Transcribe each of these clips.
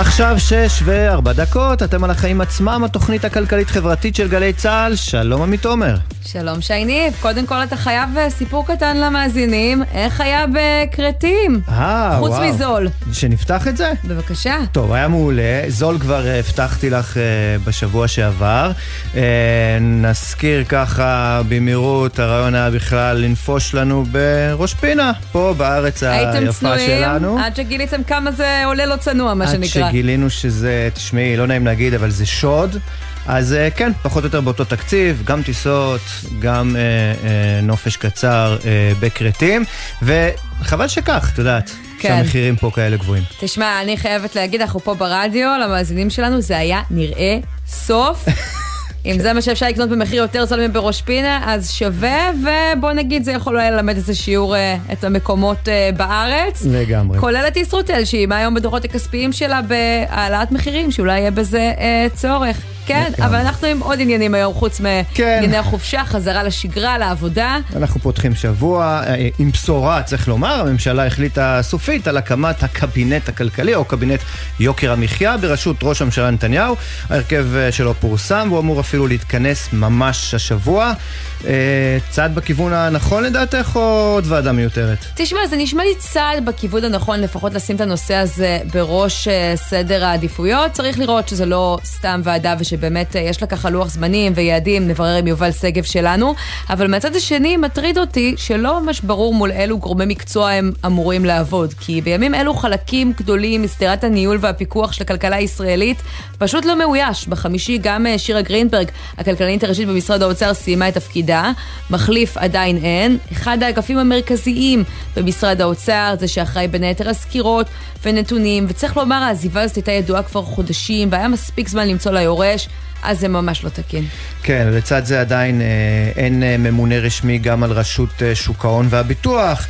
עכשיו שש וארבע דקות, אתם על החיים עצמם, התוכנית הכלכלית-חברתית של גלי צה"ל, שלום עמית עומר. שלום שייניב, קודם כל אתה חייב אה, סיפור קטן למאזינים, איך היה בכרתים? אה, חוץ וואו. מזול. שנפתח את זה? בבקשה. טוב, היה מעולה. זול כבר אה, הבטחתי לך אה, בשבוע שעבר. נזכיר ככה במהירות, הרעיון היה בכלל לנפוש לנו בראש פינה, פה בארץ הייתם היפה צנועים שלנו. עד שגיליתם כמה זה עולה לא צנוע, מה שנקרא. עד שגילינו שזה, תשמעי, לא נעים להגיד, אבל זה שוד. אז אה, כן, פחות או יותר באותו תקציב, גם טיסות, גם אה, אה, נופש קצר אה, בכרתים, וחבל שכך, את יודעת, כן. שהמחירים פה כאלה גבוהים. תשמע, אני חייבת להגיד, אנחנו פה ברדיו, למאזינים שלנו, זה היה נראה סוף. אם זה מה שאפשר לקנות במחיר יותר זול מבראש פינה, אז שווה, ובוא נגיד, זה יכול אולי ללמד איזה שיעור אה, את המקומות אה, בארץ. לגמרי. כולל את ישרוטל, שהיא מהיום בדוחות הכספיים שלה בהעלאת מחירים, שאולי יהיה בזה אה, צורך. כן, לגמרי. אבל אנחנו עם עוד עניינים היום, חוץ כן. מענייני החופשה, חזרה לשגרה, לעבודה. אנחנו פותחים שבוע אה, עם בשורה, צריך לומר, הממשלה החליטה סופית על הקמת הקבינט הכלכלי, או קבינט יוקר המחיה, בראשות ראש הממשלה נתניהו. ההרכב אה, שלו פורסם, והוא אמור אפילו להתכנס ממש השבוע. אה, צעד בכיוון הנכון לדעתך, או עוד ועדה מיותרת? תשמע, זה נשמע לי צעד בכיוון הנכון, לפחות לשים את הנושא הזה בראש אה, סדר העדיפויות. צריך לראות שזה לא סתם ועדה ושבאמת אה, יש לה ככה לוח זמנים ויעדים, נברר עם יובל שגב שלנו. אבל מהצד השני, מטריד אותי שלא ממש ברור מול אילו גורמי מקצוע הם אמורים לעבוד. כי בימים אלו חלקים גדולים משדרת הניהול והפיקוח של הכלכלה הישראלית פשוט לא מאויש. בחמישי גם שירה גרינברג, הכלכלנית הראשית במשרד האוצר, סיימה את תפקידה. מחליף עדיין אין. אחד האגפים המרכזיים במשרד האוצר זה שאחראי בין היתר על סקירות ונתונים, וצריך לומר, העזיבה הזאת הייתה ידועה כבר חודשים, והיה מספיק זמן למצוא לה יורש. אז זה ממש לא תקין. כן, לצד זה עדיין אה, אין אה, ממונה רשמי גם על רשות אה, שוק ההון והביטוח,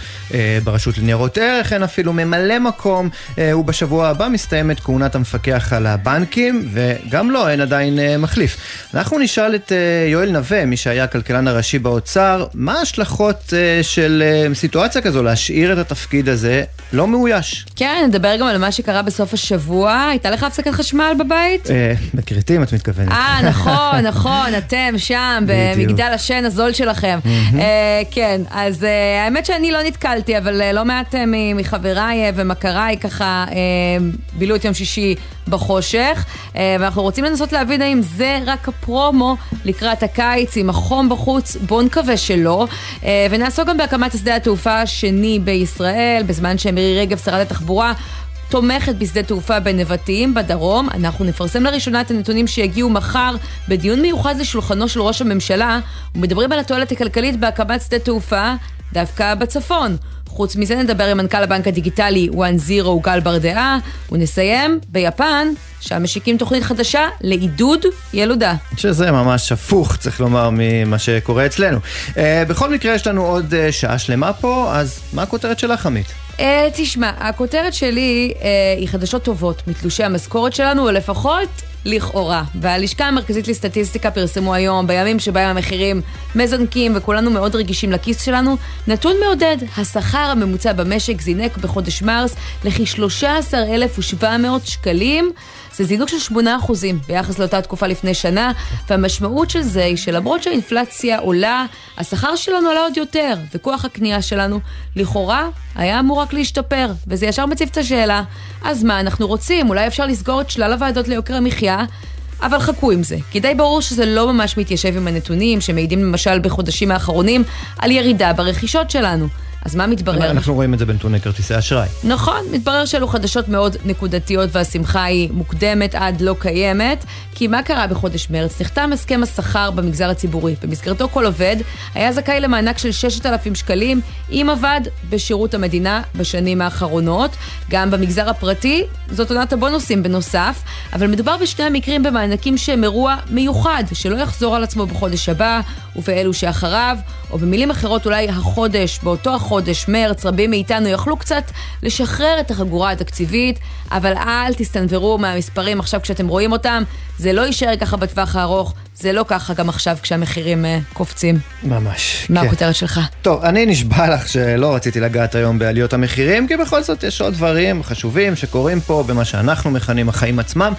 ברשות לניירות ערך אין אפילו ממלא מקום, ובשבוע הבא מסתיימת כהונת המפקח על הבנקים, וגם לו אין עדיין מחליף. אנחנו נשאל את יואל נווה, מי שהיה הכלכלן הראשי באוצר, מה ההשלכות של סיטואציה כזו, להשאיר את התפקיד הזה לא מאויש? כן, נדבר גם על מה שקרה בסוף השבוע. הייתה לך הפסקת חשמל בבית? בכרתים את מתכוונת. אה, נכון, נכון, אתם שם. במגדל השן הזול שלכם. אה, כן, אז אה, האמת שאני לא נתקלתי, אבל אה, לא מעט מחבריי ומכריי ככה בילו את יום שישי בחושך, ואנחנו רוצים לנסות להבין האם זה רק הפרומו לקראת הקיץ עם החום בחוץ, בואו נקווה שלא. ונעסוק גם בהקמת שדה התעופה השני בישראל, בזמן שמירי רגב, שרת התחבורה, תומכת בשדה תעופה בנבטים בדרום. אנחנו נפרסם לראשונה את הנתונים שיגיעו מחר בדיון מיוחד לשולחנו של ראש הממשלה, ומדברים על התועלת הכלכלית בהקמת שדה תעופה דווקא בצפון. חוץ מזה נדבר עם מנכ"ל הבנק הדיגיטלי 1-0 גל ברדעה, ונסיים ביפן, שם משיקים תוכנית חדשה לעידוד ילודה. שזה ממש הפוך, צריך לומר, ממה שקורה אצלנו. Uh, בכל מקרה, יש לנו עוד uh, שעה שלמה פה, אז מה הכותרת שלך, עמית? Uh, תשמע, הכותרת שלי uh, היא חדשות טובות מתלושי המשכורת שלנו, או לפחות לכאורה. והלשכה המרכזית לסטטיסטיקה פרסמו היום, בימים שבהם המחירים מזנקים וכולנו מאוד רגישים לכיס שלנו, נתון מעודד, השכר הממוצע במשק זינק בחודש מרס לכ-13,700 שקלים. זה זינוק של 8% ביחס לאותה תקופה לפני שנה, והמשמעות של זה היא שלמרות שהאינפלציה עולה, השכר שלנו עלה עוד יותר, וכוח הקנייה שלנו לכאורה היה אמור רק להשתפר, וזה ישר מציב את השאלה, אז מה אנחנו רוצים? אולי אפשר לסגור את שלל הוועדות ליוקר המחיה? אבל חכו עם זה, כי די ברור שזה לא ממש מתיישב עם הנתונים שמעידים למשל בחודשים האחרונים על ירידה ברכישות שלנו. אז מה מתברר? אנחנו רואים את זה בנתוני כרטיסי אשראי. נכון, מתברר שאלו חדשות מאוד נקודתיות והשמחה היא מוקדמת עד לא קיימת. כי מה קרה בחודש מרץ? נחתם הסכם השכר במגזר הציבורי. במסגרתו כל עובד היה זכאי למענק של 6,000 שקלים אם עבד בשירות המדינה בשנים האחרונות. גם במגזר הפרטי זאת עונת הבונוסים בנוסף, אבל מדובר בשני המקרים במענקים שהם אירוע מיוחד, שלא יחזור על עצמו בחודש הבא ובאלו שאחריו, או במילים אחרות אולי החודש, באותו החודש. חודש מרץ, רבים מאיתנו יכלו קצת לשחרר את החגורה התקציבית, אבל אל תסתנוורו מהמספרים עכשיו כשאתם רואים אותם, זה לא יישאר ככה בטווח הארוך, זה לא ככה גם עכשיו כשהמחירים uh, קופצים. ממש, מה כן. הכותרת שלך? טוב, אני נשבע לך שלא רציתי לגעת היום בעליות המחירים, כי בכל זאת יש עוד דברים חשובים שקורים פה במה שאנחנו מכנים החיים עצמם.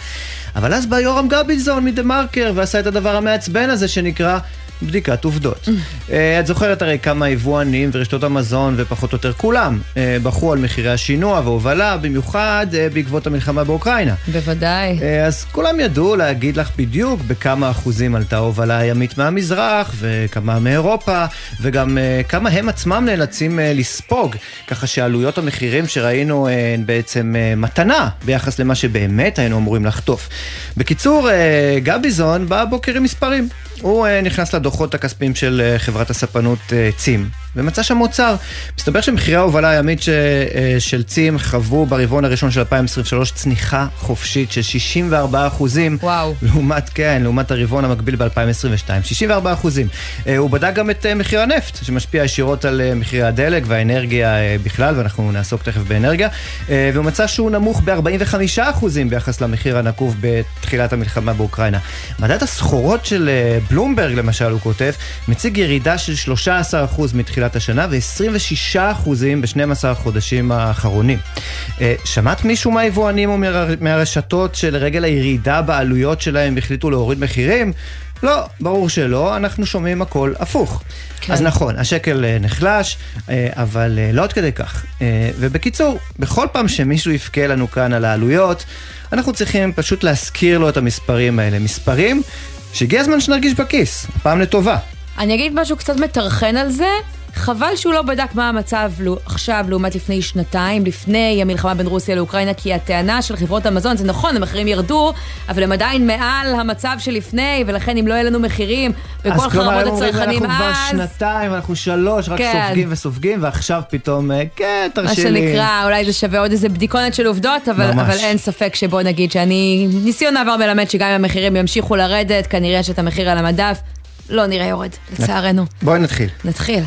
אבל אז בא יורם גביזון מדה מרקר ועשה את הדבר המעצבן הזה שנקרא בדיקת עובדות. אה, את זוכרת הרי כמה יבואנים ורשתות המזון ופחות או יותר כולם אה, בחרו על מחירי השינוע והובלה, במיוחד אה, בעקבות המלחמה באוקראינה. בוודאי. אז כולם ידעו להגיד לך בדיוק בכמה אחוזים עלתה הובלה הימית מהמזרח וכמה מאירופה, וגם כמה הם עצמם נאלצים לספוג, ככה שעלויות המחירים שראינו הן בעצם מתנה ביחס למה שבאמת היינו אמורים לחטוף. בקיצור, גביזון בא הבוקר עם מספרים. הוא נכנס לדוחות הכספיים של חברת הספנות צים. ומצא שם מוצר. מסתבר שמחירי ההובלה הימית ש, אה, של צים חוו ברבעון הראשון של 2023 צניחה חופשית של 64 אחוזים. וואו. לעומת, כן, לעומת הרבעון המקביל ב-2022. 64 אחוזים. אה, הוא בדק גם את אה, מחיר הנפט, שמשפיע ישירות על מחירי הדלק והאנרגיה בכלל, ואנחנו נעסוק תכף באנרגיה. והוא מצא שהוא נמוך ב-45 אחוזים ביחס למחיר הנקוב בתחילת המלחמה באוקראינה. מדד הסחורות של בלומברג, למשל, הוא כותב, מציג ירידה של 13 אחוז מתחילת... מתחילת השנה ו-26% ב-12 החודשים האחרונים. אה, שמעת מישהו מהיבואנים או מהרשתות שלרגל הירידה בעלויות שלהם החליטו להוריד מחירים? לא, ברור שלא, אנחנו שומעים הכל הפוך. כן. אז נכון, השקל אה, נחלש, אה, אבל לא עד כדי כך. ובקיצור, בכל פעם שמישהו יבכה לנו כאן על העלויות, אנחנו צריכים פשוט להזכיר לו את המספרים האלה. מספרים שהגיע הזמן שנרגיש בכיס, פעם לטובה. אני אגיד משהו קצת מטרחן על זה. חבל שהוא לא בדק מה המצב עכשיו לעומת לפני שנתיים, לפני המלחמה בין רוסיה לאוקראינה, כי הטענה של חברות המזון, זה נכון, המחירים ירדו, אבל הם עדיין מעל המצב שלפני, ולכן אם לא יהיה לנו מחירים בכל חרמות הצרכנים אז... אז כלומר, הם אומרים, אנחנו כבר שנתיים, אנחנו שלוש, רק כן. סופגים וסופגים, ועכשיו פתאום, אה, כן, תרשי לי. מה שנקרא, אולי זה שווה עוד איזה בדיקונת של עובדות, אבל, אבל אין ספק שבוא נגיד שאני, ניסיון העבר מלמד שגם אם המחירים ימשיכו לרדת, כנראה שאת המחיר על המדף לא נראה יורד, לצערנו. בואי נתחיל. נתחיל.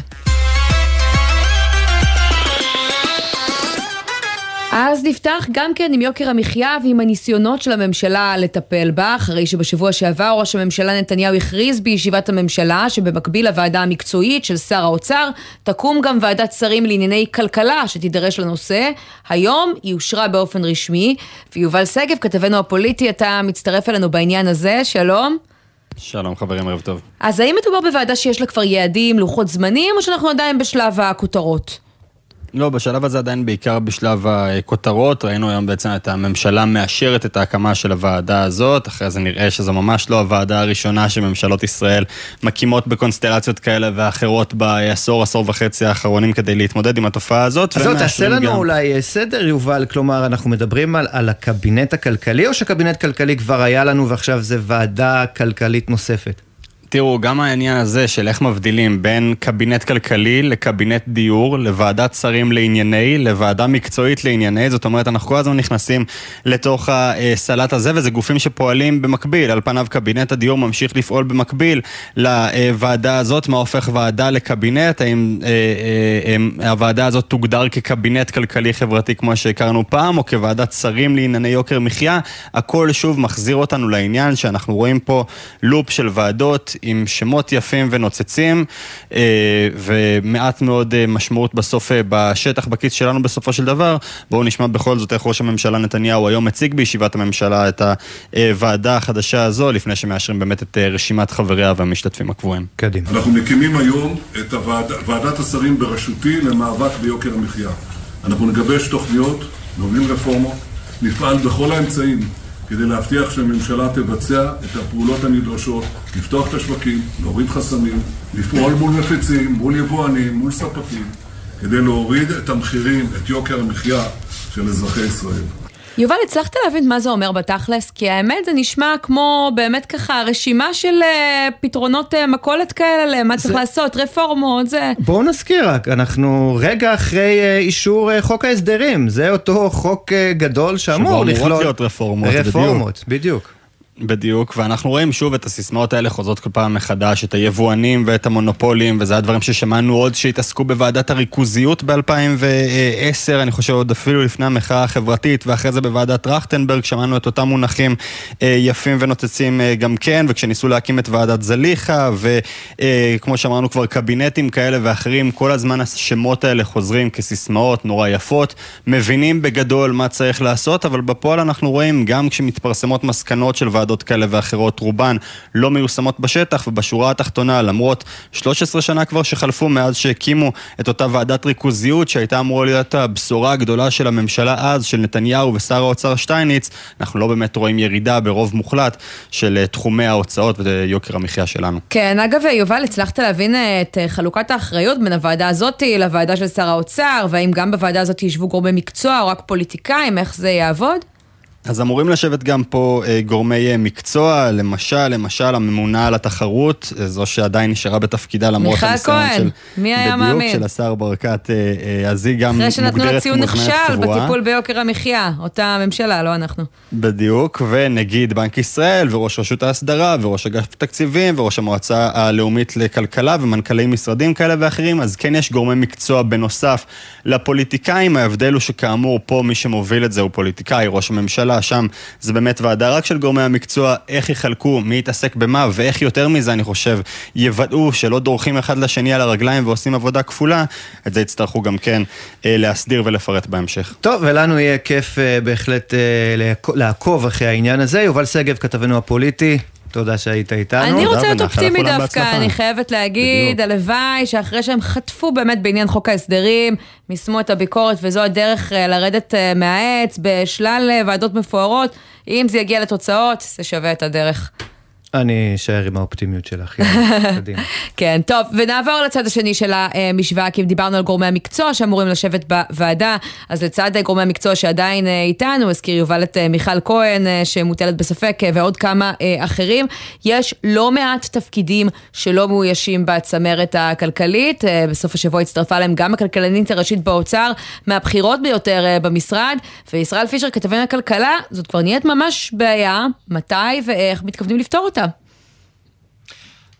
אז נפתח גם כן עם יוקר המחיה ועם הניסיונות של הממשלה לטפל בה, אחרי שבשבוע שעבר ראש הממשלה נתניהו הכריז בישיבת הממשלה שבמקביל לוועדה המקצועית של שר האוצר, תקום גם ועדת שרים לענייני כלכלה שתידרש לנושא. היום היא אושרה באופן רשמי, ויובל שגב, כתבנו הפוליטי, אתה מצטרף אלינו בעניין הזה, שלום. שלום חברים, ערב טוב. אז האם מדובר בוועדה שיש לה כבר יעדים, לוחות זמנים, או שאנחנו עדיין בשלב הכותרות? לא, בשלב הזה עדיין בעיקר בשלב הכותרות. ראינו היום בעצם את הממשלה מאשרת את ההקמה של הוועדה הזאת. אחרי זה נראה שזו ממש לא הוועדה הראשונה שממשלות ישראל מקימות בקונסטלציות כאלה ואחרות בעשור, עשור וחצי האחרונים כדי להתמודד עם התופעה הזאת. אז זאת, תעשה לנו גם... אולי סדר, יובל. כלומר, אנחנו מדברים על, על הקבינט הכלכלי, או שקבינט כלכלי כבר היה לנו ועכשיו זה ועדה כלכלית נוספת? תראו, גם העניין הזה של איך מבדילים בין קבינט כלכלי לקבינט דיור, לוועדת שרים לענייני, לוועדה מקצועית לענייני, זאת אומרת, אנחנו כל הזמן נכנסים לתוך הסלט הזה, וזה גופים שפועלים במקביל. על פניו קבינט הדיור ממשיך לפעול במקביל לוועדה הזאת, מה הופך ועדה לקבינט, האם אה, אה, הוועדה הזאת תוגדר כקבינט כלכלי-חברתי כמו שהכרנו פעם, או כוועדת שרים לענייני יוקר מחיה, הכל שוב מחזיר אותנו לעניין שאנחנו רואים פה לופ של ועדות. עם שמות יפים ונוצצים, אה, ומעט מאוד אה, משמעות בסוף אה, בשטח, בכיס שלנו בסופו של דבר. בואו נשמע בכל זאת איך ראש הממשלה נתניהו היום מציג בישיבת הממשלה את הוועדה החדשה הזו, לפני שמאשרים באמת את רשימת חבריה והמשתתפים הקבועים. קדימה. אנחנו מקימים היום את הוועד, ועדת השרים בראשותי למאבק ביוקר המחיה. אנחנו נגבש תוכניות, נוביל רפורמות, נפעל בכל האמצעים כדי להבטיח שהממשלה תבצע את הפעולות הנדרשות, לפתוח את השווקים, להוריד חסמים, לפעול מול מפיצים, מול יבואנים, מול ספקים, כדי להוריד את המחירים, את יוקר המחיה של אזרחי ישראל. יובל, הצלחת להבין מה זה אומר בתכלס? כי האמת זה נשמע כמו באמת ככה רשימה של uh, פתרונות uh, מכולת כאלה, מה צריך זה... לעשות, רפורמות, זה... בואו נזכיר רק, אנחנו רגע אחרי uh, אישור חוק ההסדרים, זה אותו חוק גדול שאמור לכלול... שבו אמורות להיות רפורמות, רפורמות, בדיוק. בדיוק. בדיוק, ואנחנו רואים שוב את הסיסמאות האלה חוזרות כל פעם מחדש, את היבואנים ואת המונופולים, וזה הדברים ששמענו עוד שהתעסקו בוועדת הריכוזיות ב-2010, אני חושב עוד אפילו לפני המחאה החברתית, ואחרי זה בוועדת טרכטנברג שמענו את אותם מונחים אה, יפים ונוצצים אה, גם כן, וכשניסו להקים את ועדת זליכה, וכמו אה, שאמרנו כבר, קבינטים כאלה ואחרים, כל הזמן השמות האלה חוזרים כסיסמאות נורא יפות, מבינים בגדול מה צריך לעשות, אבל בפועל אנחנו רואים, גם כשמתפרסמות מסקנות של ועדות כאלה ואחרות, רובן לא מיושמות בשטח, ובשורה התחתונה, למרות 13 שנה כבר שחלפו מאז שהקימו את אותה ועדת ריכוזיות, שהייתה אמורה להיות הבשורה הגדולה של הממשלה אז, של נתניהו ושר האוצר שטייניץ, אנחנו לא באמת רואים ירידה ברוב מוחלט של אה, תחומי ההוצאות ויוקר המחיה שלנו. כן, אגב, יובל, הצלחת להבין אה, את אה, חלוקת האחריות בין הוועדה הזאת לוועדה של שר האוצר, והאם גם בוועדה הזאת ישבו גורמי מקצוע או רק פוליטיקאים, איך זה יעבוד? אז אמורים לשבת גם פה אה, גורמי אה, מקצוע, למשל, למשל הממונה על התחרות, אה, זו שעדיין נשארה בתפקידה למרות הניסיון של... מיכל כהן, מי היה מאמין? בדיוק, של השר ברקת, אז היא גם מוגדרת כמו אחרי שנתנו לה ציון נכשל בטיפול ביוקר המחיה, אותה הממשלה, לא אנחנו. בדיוק, ונגיד בנק ישראל, וראש רשות ההסדרה, וראש אגף תקציבים, וראש המועצה הלאומית לכלכלה, ומנכ"לי משרדים כאלה ואחרים, אז כן יש גורמי מקצוע בנוסף לפוליטיקאים, ההבדל הוא שכאמור, פה מי שמוביל את זה הוא פוליטיקאי, ראש הממשלה. הממשלה, שם זה באמת ועדה רק של גורמי המקצוע, איך יחלקו, מי יתעסק במה, ואיך יותר מזה, אני חושב, יוודאו שלא דורכים אחד לשני על הרגליים ועושים עבודה כפולה, את זה יצטרכו גם כן אה, להסדיר ולפרט בהמשך. טוב, ולנו יהיה כיף אה, בהחלט אה, לעקוב אחרי העניין הזה. יובל שגב, כתבנו הפוליטי, תודה שהיית איתנו. אני רוצה להיות אופטימי דווקא, אני חייבת להגיד, הלוואי שאחרי שהם חטפו באמת בעניין חוק ההסדרים, מיסמו את הביקורת וזו הדרך אה, לרדת אה, מהעץ בשלל אה, ועדות מפוארות, אם זה יגיע לתוצאות, זה שווה את הדרך. אני אשאר עם האופטימיות שלך, קדימה. כן, טוב, ונעבור לצד השני של המשוואה, כי אם דיברנו על גורמי המקצוע שאמורים לשבת בוועדה, אז לצד גורמי המקצוע שעדיין אה, איתנו, הזכיר יובל את אה, מיכל כהן, אה, שמוטלת בספק, ועוד כמה אחרים, יש לא מעט תפקידים שלא מאוישים בצמרת הכלכלית. בסוף השבוע הצטרפה להם גם הכלכלנית הראשית באוצר, מהבכירות ביותר במשרד, וישראל פישר, כתבי הכלכלה, זאת כבר נהיית ממש בעיה, מתי ואיך מתכוונים לפתור אותה.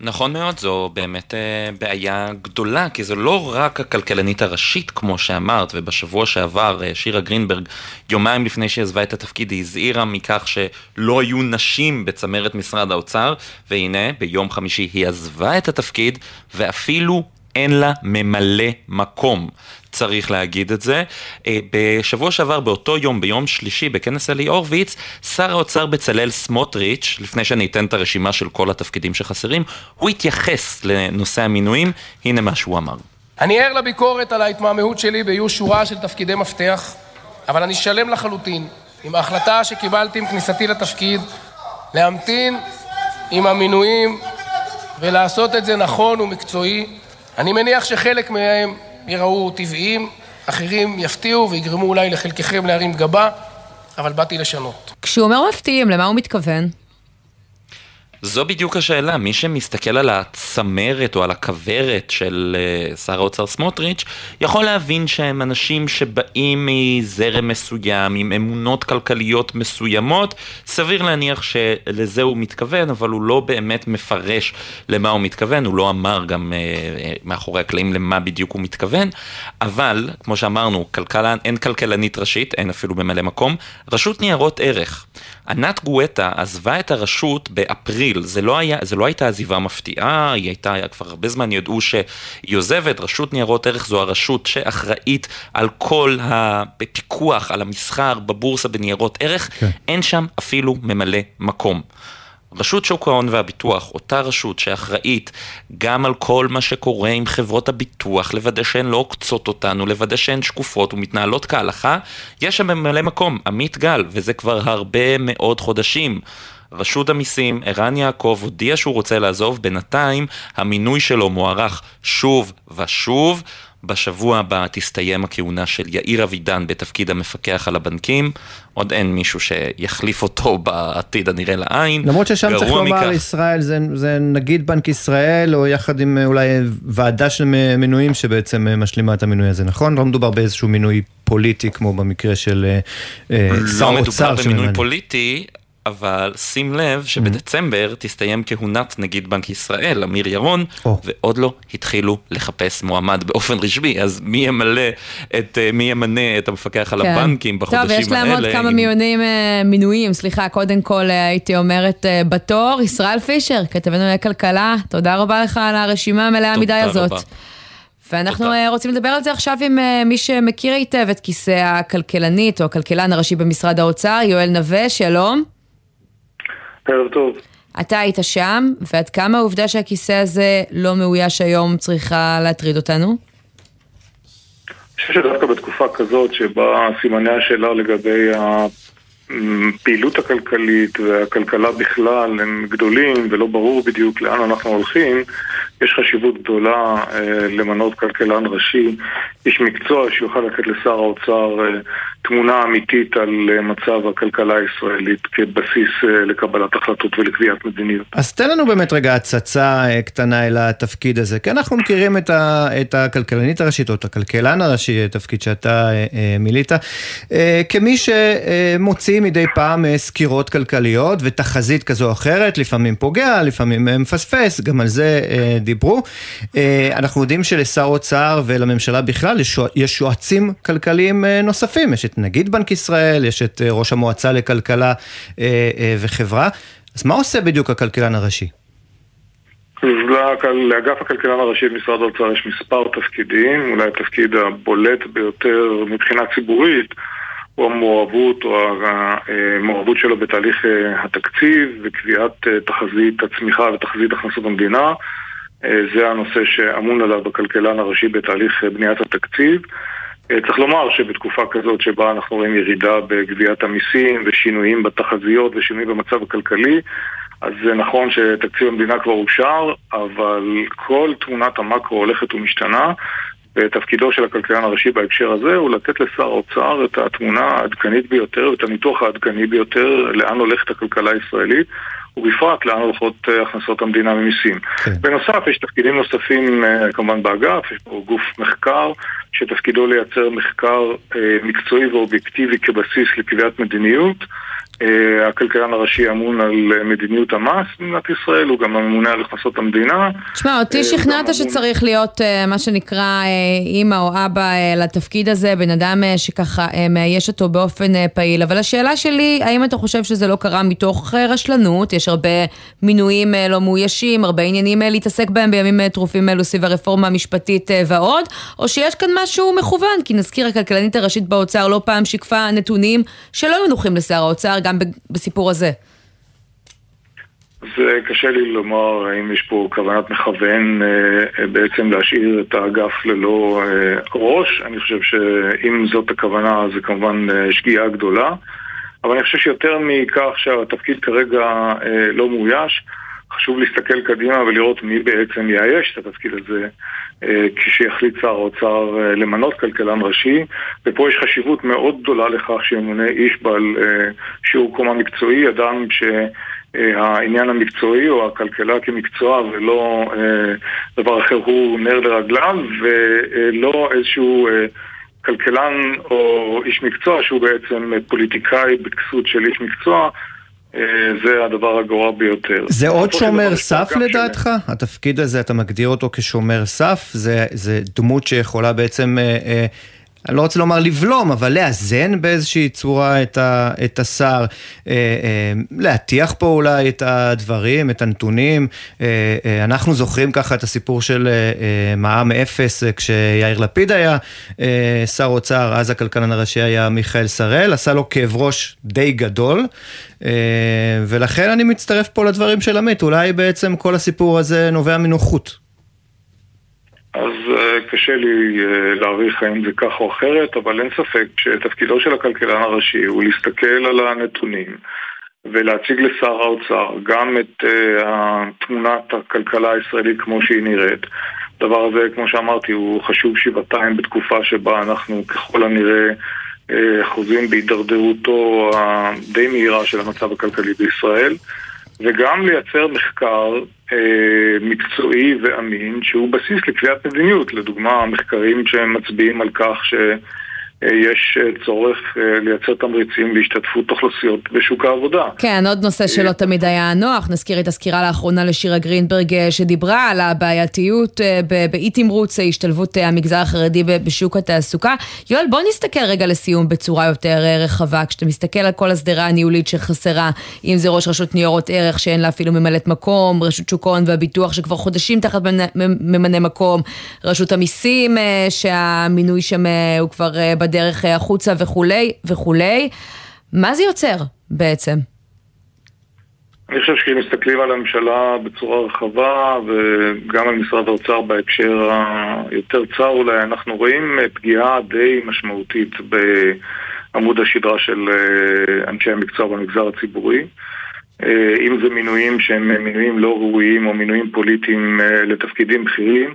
נכון מאוד, זו באמת אה, בעיה גדולה, כי זו לא רק הכלכלנית הראשית, כמו שאמרת, ובשבוע שעבר אה, שירה גרינברג, יומיים לפני שהיא עזבה את התפקיד, היא הזהירה מכך שלא היו נשים בצמרת משרד האוצר, והנה, ביום חמישי היא עזבה את התפקיד, ואפילו אין לה ממלא מקום. צריך להגיד את זה. אה, בשבוע שעבר, באותו יום, ביום שלישי, בכנס אלי הורוביץ, שר האוצר בצלאל סמוטריץ', לפני שאני אתן את הרשימה של כל התפקידים שחסרים, הוא התייחס לנושא המינויים, הנה מה שהוא אמר. אני ער לביקורת על ההתמהמהות שלי באיוש שורה של תפקידי מפתח, אבל אני שלם לחלוטין עם ההחלטה שקיבלתי עם כניסתי לתפקיד להמתין עם המינויים ולעשות את זה נכון ומקצועי. אני מניח שחלק מהם יראו טבעיים, אחרים יפתיעו ויגרמו אולי לחלקכם להרים גבה, אבל באתי לשנות. כשהוא אומר מפתיעים, למה הוא מתכוון? זו בדיוק השאלה, מי שמסתכל על הצמרת או על הכוורת של uh, שר האוצר סמוטריץ', יכול להבין שהם אנשים שבאים מזרם מסוים, עם אמונות כלכליות מסוימות, סביר להניח שלזה הוא מתכוון, אבל הוא לא באמת מפרש למה הוא מתכוון, הוא לא אמר גם uh, מאחורי הקלעים למה בדיוק הוא מתכוון, אבל, כמו שאמרנו, כלכלן, אין כלכלנית ראשית, אין אפילו ממלא מקום, רשות ניירות ערך. ענת גואטה עזבה את הרשות באפריל, זה לא, היה, זה לא הייתה עזיבה מפתיעה, היא הייתה, כבר הרבה זמן ידעו שהיא עוזבת, רשות ניירות ערך זו הרשות שאחראית על כל הפיקוח, על המסחר בבורסה בניירות ערך, כן. אין שם אפילו ממלא מקום. רשות שוק ההון והביטוח, אותה רשות שאחראית גם על כל מה שקורה עם חברות הביטוח, לוודא שהן לא עוקצות אותנו, לוודא שהן שקופות ומתנהלות כהלכה, יש שם ממלא מקום, עמית גל, וזה כבר הרבה מאוד חודשים. רשות המיסים, ערן יעקב, הודיע שהוא רוצה לעזוב, בינתיים המינוי שלו מוארך שוב ושוב. בשבוע הבא תסתיים הכהונה של יאיר אבידן בתפקיד המפקח על הבנקים. עוד אין מישהו שיחליף אותו בעתיד הנראה לעין. למרות ששם צריך לומר, מכך... ישראל, זה, זה נגיד בנק ישראל, או יחד עם אולי ועדה של מינויים שבעצם משלימה את המינוי הזה, נכון? לא מדובר באיזשהו מינוי פוליטי כמו במקרה של אה, לא שר אוצר. לא מדובר במינוי פוליטי, אבל שים לב שבדצמבר תסתיים כהונת נגיד בנק ישראל, אמיר ירון, oh. ועוד לא התחילו לחפש מועמד באופן רשמי, אז מי ימלא את, אה, מי ימנה את המפקח על כן. הבנקים בחודשים האלה? טוב, יש להם עוד כמה מיונים, אה, מינויים, סליחה, קודם כל אה, הייתי אומרת בתור, ישראל פישר, כתבנו לכלכלה, תודה רבה לך על הרשימה המלאה מדי הזאת. רבה. ואנחנו תודה. רוצים לדבר על זה עכשיו עם מי שמכיר היטב את כיסא הכלכלנית או הכלכלן הראשי במשרד האוצר, יואל נווה, שלום. ערב טוב. אתה היית שם, ועד כמה העובדה שהכיסא הזה לא מאויש היום צריכה להטריד אותנו? אני חושב שדווקא בתקופה כזאת שבה סימני השאלה לגבי הפעילות הכלכלית והכלכלה בכלל הם גדולים ולא ברור בדיוק לאן אנחנו הולכים, יש חשיבות גדולה אה, למנות כלכלן ראשי, איש מקצוע שיוכל לתת לשר האוצר אה, תמונה אמיתית על אה, מצב הכלכלה הישראלית כבסיס לקבלת החלטות ולקביעת מדיניות. אז תן לנו באמת רגע הצצה קטנה אל התפקיד הזה, כי אנחנו מכירים את, ה, את הכלכלנית הראשית או את הכלכלן הראשי, תפקיד שאתה מילאת, כמי שמוציא מדי פעם סקירות כלכליות ותחזית כזו או אחרת, לפעמים פוגע, לפעמים מפספס, גם על זה אה, דיברו. אה, אנחנו יודעים שלשר אוצר ולממשלה בכלל יש, יועצים כלכליים אה, נוספים, יש את נגיד בנק ישראל, יש את אה, ראש המועצה לכלכלה וחברה. אז מה עושה בדיוק הכלכלן הראשי? לאגף הכלכלן הראשי במשרד האוצר יש מספר תפקידים, אולי התפקיד הבולט ביותר מבחינה ציבורית הוא המעורבות או המעורבות שלו בתהליך התקציב וקביעת תחזית הצמיחה ותחזית הכנסות המדינה. זה הנושא שאמון עליו בכלכלן הראשי בתהליך בניית התקציב. אה, צריך לומר שבתקופה כזאת שבה אנחנו רואים ירידה בגביית המיסים ושינויים בתחזיות ושינויים במצב הכלכלי אז זה נכון שתקציב המדינה כבר אושר, אבל כל תמונת המקרו הולכת ומשתנה ותפקידו של הכלכלן הראשי בהקשר הזה הוא לתת לשר האוצר את התמונה העדכנית ביותר ואת הניתוח העדכני ביותר לאן הולכת הכלכלה הישראלית ובפרט לאן הולכות אה, הכנסות המדינה ממיסים. כן. בנוסף, יש תפקידים נוספים אה, כמובן באגף, יש פה גוף מחקר שתפקידו לייצר מחקר אה, מקצועי ואובייקטיבי כבסיס לקביעת מדיניות. אה, הכלכלן הראשי אמון על אה, מדיניות המס במדינת ישראל, הוא גם הממונה על הכנסות המדינה. תשמע, אותי אה, שכנעת שצריך להיות מה שנקרא אימא או אבא לתפקיד הזה, בן אדם שככה מאייש אותו באופן פעיל, אבל השאלה שלי, האם אתה חושב שזה לא קרה מתוך רשלנות? יש הרבה מינויים לא מאוישים, הרבה עניינים להתעסק בהם בימים טרופים אלו סביב הרפורמה המשפטית ועוד, או שיש כאן משהו מכוון, כי נזכיר, הכלכלנית הראשית באוצר לא פעם שיקפה נתונים שלא היו נוחים לשר האוצר, גם בסיפור הזה? זה קשה לי לומר האם יש פה כוונת מכוון אה, אה, בעצם להשאיר את האגף ללא אה, ראש. אני חושב שאם זאת הכוונה זה כמובן שגיאה גדולה. אבל אני חושב שיותר מכך שהתפקיד כרגע לא מאויש, חשוב להסתכל קדימה ולראות מי בעצם יאייש את התפקיד הזה אה, כשיחליט שר האוצר אה, למנות כלכלן ראשי, ופה יש חשיבות מאוד גדולה לכך שימונה איש בעל אה, שיעור קומה מקצועי, אדם שהעניין המקצועי או הכלכלה כמקצוע ולא דבר אחר הוא נר לרגליו, ולא איזשהו כלכלן או איש מקצוע שהוא בעצם פוליטיקאי בכסות של איש מקצוע זה הדבר הגרוע ביותר. זה עוד שומר סף לדעתך? שלי. התפקיד הזה, אתה מגדיר אותו כשומר סף? זה, זה דמות שיכולה בעצם אה, אה, אני לא רוצה לומר לבלום, אבל לאזן באיזושהי צורה את, ה, את השר, אה, אה, להטיח פה אולי את הדברים, את הנתונים. אה, אה, אנחנו זוכרים ככה את הסיפור של אה, אה מע"מ אפס, אה, כשיאיר לפיד היה אה, שר אוצר, אז הכלכלן הראשי היה מיכאל שראל, עשה לו כאב ראש די גדול, אה, ולכן אני מצטרף פה לדברים של עמית, אולי בעצם כל הסיפור הזה נובע מנוחות. אז uh, קשה לי uh, להעריך האם זה כך או אחרת, אבל אין ספק שתפקידו של הכלכלן הראשי הוא להסתכל על הנתונים ולהציג לשר האוצר גם את uh, תמונת הכלכלה הישראלית כמו שהיא נראית. הדבר הזה, כמו שאמרתי, הוא חשוב שבעתיים בתקופה שבה אנחנו ככל הנראה חוזים בהידרדרותו הדי מהירה של המצב הכלכלי בישראל. וגם לייצר מחקר אה, מקצועי ואמין שהוא בסיס לקביעת מדיניות. לדוגמה, מחקרים שמצביעים על כך יש צורך לייצר תמריצים להשתתפות אוכלוסיות בשוק העבודה. כן, עוד נושא שלא תמיד היה נוח, נזכיר את הסקירה לאחרונה לשירה גרינברג שדיברה על הבעייתיות באי תמרוץ השתלבות המגזר החרדי בשוק התעסוקה. יואל, בוא נסתכל רגע לסיום בצורה יותר רחבה, כשאתה מסתכל על כל השדרה הניהולית שחסרה, אם זה ראש רשות ניירות ערך שאין לה אפילו ממלאת מקום, רשות שוק ההון והביטוח שכבר חודשים תחת ממנה מקום, רשות המיסים שהמינוי שם הוא כבר בדרך החוצה וכולי וכולי. מה זה יוצר בעצם? אני חושב שאם מסתכלים על הממשלה בצורה רחבה וגם על משרד האוצר בהקשר היותר צר אולי, אנחנו רואים פגיעה די משמעותית בעמוד השדרה של אנשי המקצוע במגזר הציבורי. אם זה מינויים שהם מינויים לא ראויים או מינויים פוליטיים לתפקידים בכירים.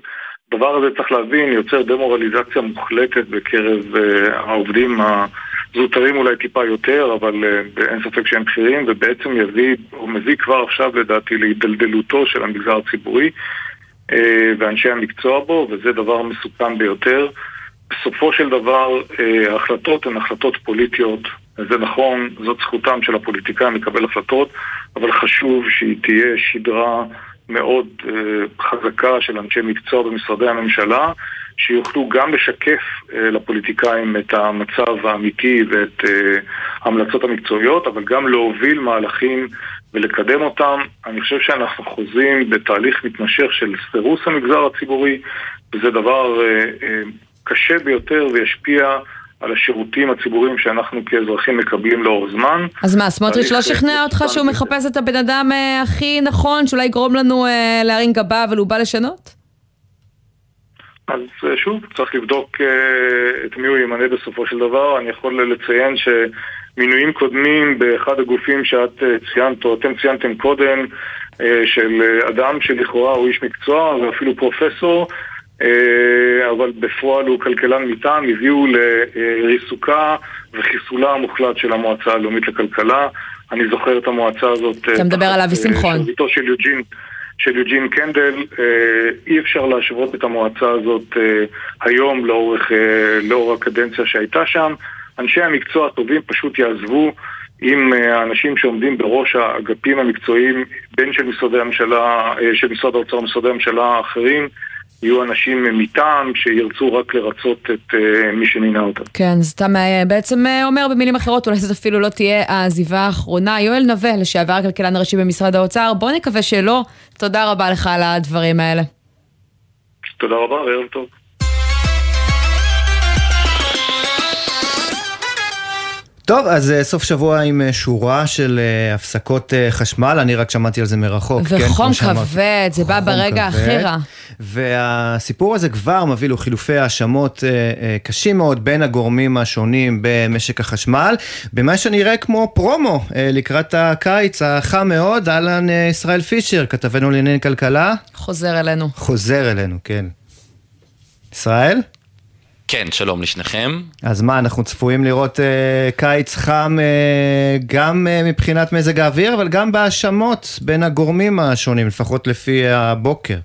הדבר הזה צריך להבין, יוצר דמורליזציה מוחלטת בקרב העובדים הזוטרים אולי טיפה יותר, אבל אין ספק שהם בכירים, ובעצם יביא, הוא מביא כבר עכשיו לדעתי להידלדלותו של המגזר הציבורי ואנשי המקצוע בו, וזה דבר מסוכן ביותר. בסופו של דבר, ההחלטות הן החלטות פוליטיות, זה נכון, זאת זכותם של הפוליטיקאים לקבל החלטות, אבל חשוב שהיא תהיה שדרה מאוד uh, חזקה של אנשי מקצוע במשרדי הממשלה, שיוכלו גם לשקף uh, לפוליטיקאים את המצב האמיתי ואת uh, ההמלצות המקצועיות, אבל גם להוביל מהלכים ולקדם אותם. אני חושב שאנחנו חוזים בתהליך מתמשך של סירוס המגזר הציבורי, וזה דבר קשה ביותר וישפיע על השירותים הציבוריים שאנחנו כאזרחים מקבלים לאור זמן. אז מה, סמוטריץ' לא שכנע אותך שהוא מחפש את הבן אדם הכי נכון, שאולי יגרום לנו להרים גבה, אבל הוא בא לשנות? אז שוב, צריך לבדוק את מי הוא ימנה בסופו של דבר. אני יכול לציין שמינויים קודמים באחד הגופים שאת ציינת, או אתם ציינתם קודם, של אדם שלכאורה הוא איש מקצוע ואפילו פרופסור, אבל בפועל הוא כלכלן מטעם, הביאו לריסוקה וחיסולה המוחלט של המועצה הלאומית לכלכלה. אני זוכר את המועצה הזאת... אתה מדבר על אבי שמחון. של יוג'ין, של יוג'ין קנדל. אי אפשר להשוות את המועצה הזאת היום לאורך, לאור הקדנציה שהייתה שם. אנשי המקצוע הטובים פשוט יעזבו עם האנשים שעומדים בראש האגפים המקצועיים, בין של משרדי הממשלה, של משרד האוצר ומשרדי הממשלה האחרים. יהיו אנשים מטעם שירצו רק לרצות את uh, מי שמינה אותם. כן, אז אתה בעצם אומר במילים אחרות, אולי זאת אפילו לא תהיה העזיבה האחרונה. יואל נווה, לשעבר הכלכלן הראשי במשרד האוצר, בוא נקווה שלא. תודה רבה לך על הדברים האלה. תודה רבה, וערב טוב. טוב, אז סוף שבוע עם שורה של הפסקות חשמל, אני רק שמעתי על זה מרחוק. וחום כן, כבד, זה בא ברגע הכי רע. והסיפור הזה כבר מביא לו חילופי האשמות קשים מאוד בין הגורמים השונים במשק החשמל, במה שנראה כמו פרומו לקראת הקיץ החם מאוד, אהלן ישראל פישר, כתבנו לענייני כלכלה. חוזר אלינו. חוזר אלינו, כן. ישראל? כן, שלום לשניכם. אז מה, אנחנו צפויים לראות אה, קיץ חם אה, גם אה, מבחינת מזג האוויר, אבל גם בהאשמות בין הגורמים השונים, לפחות לפי הבוקר.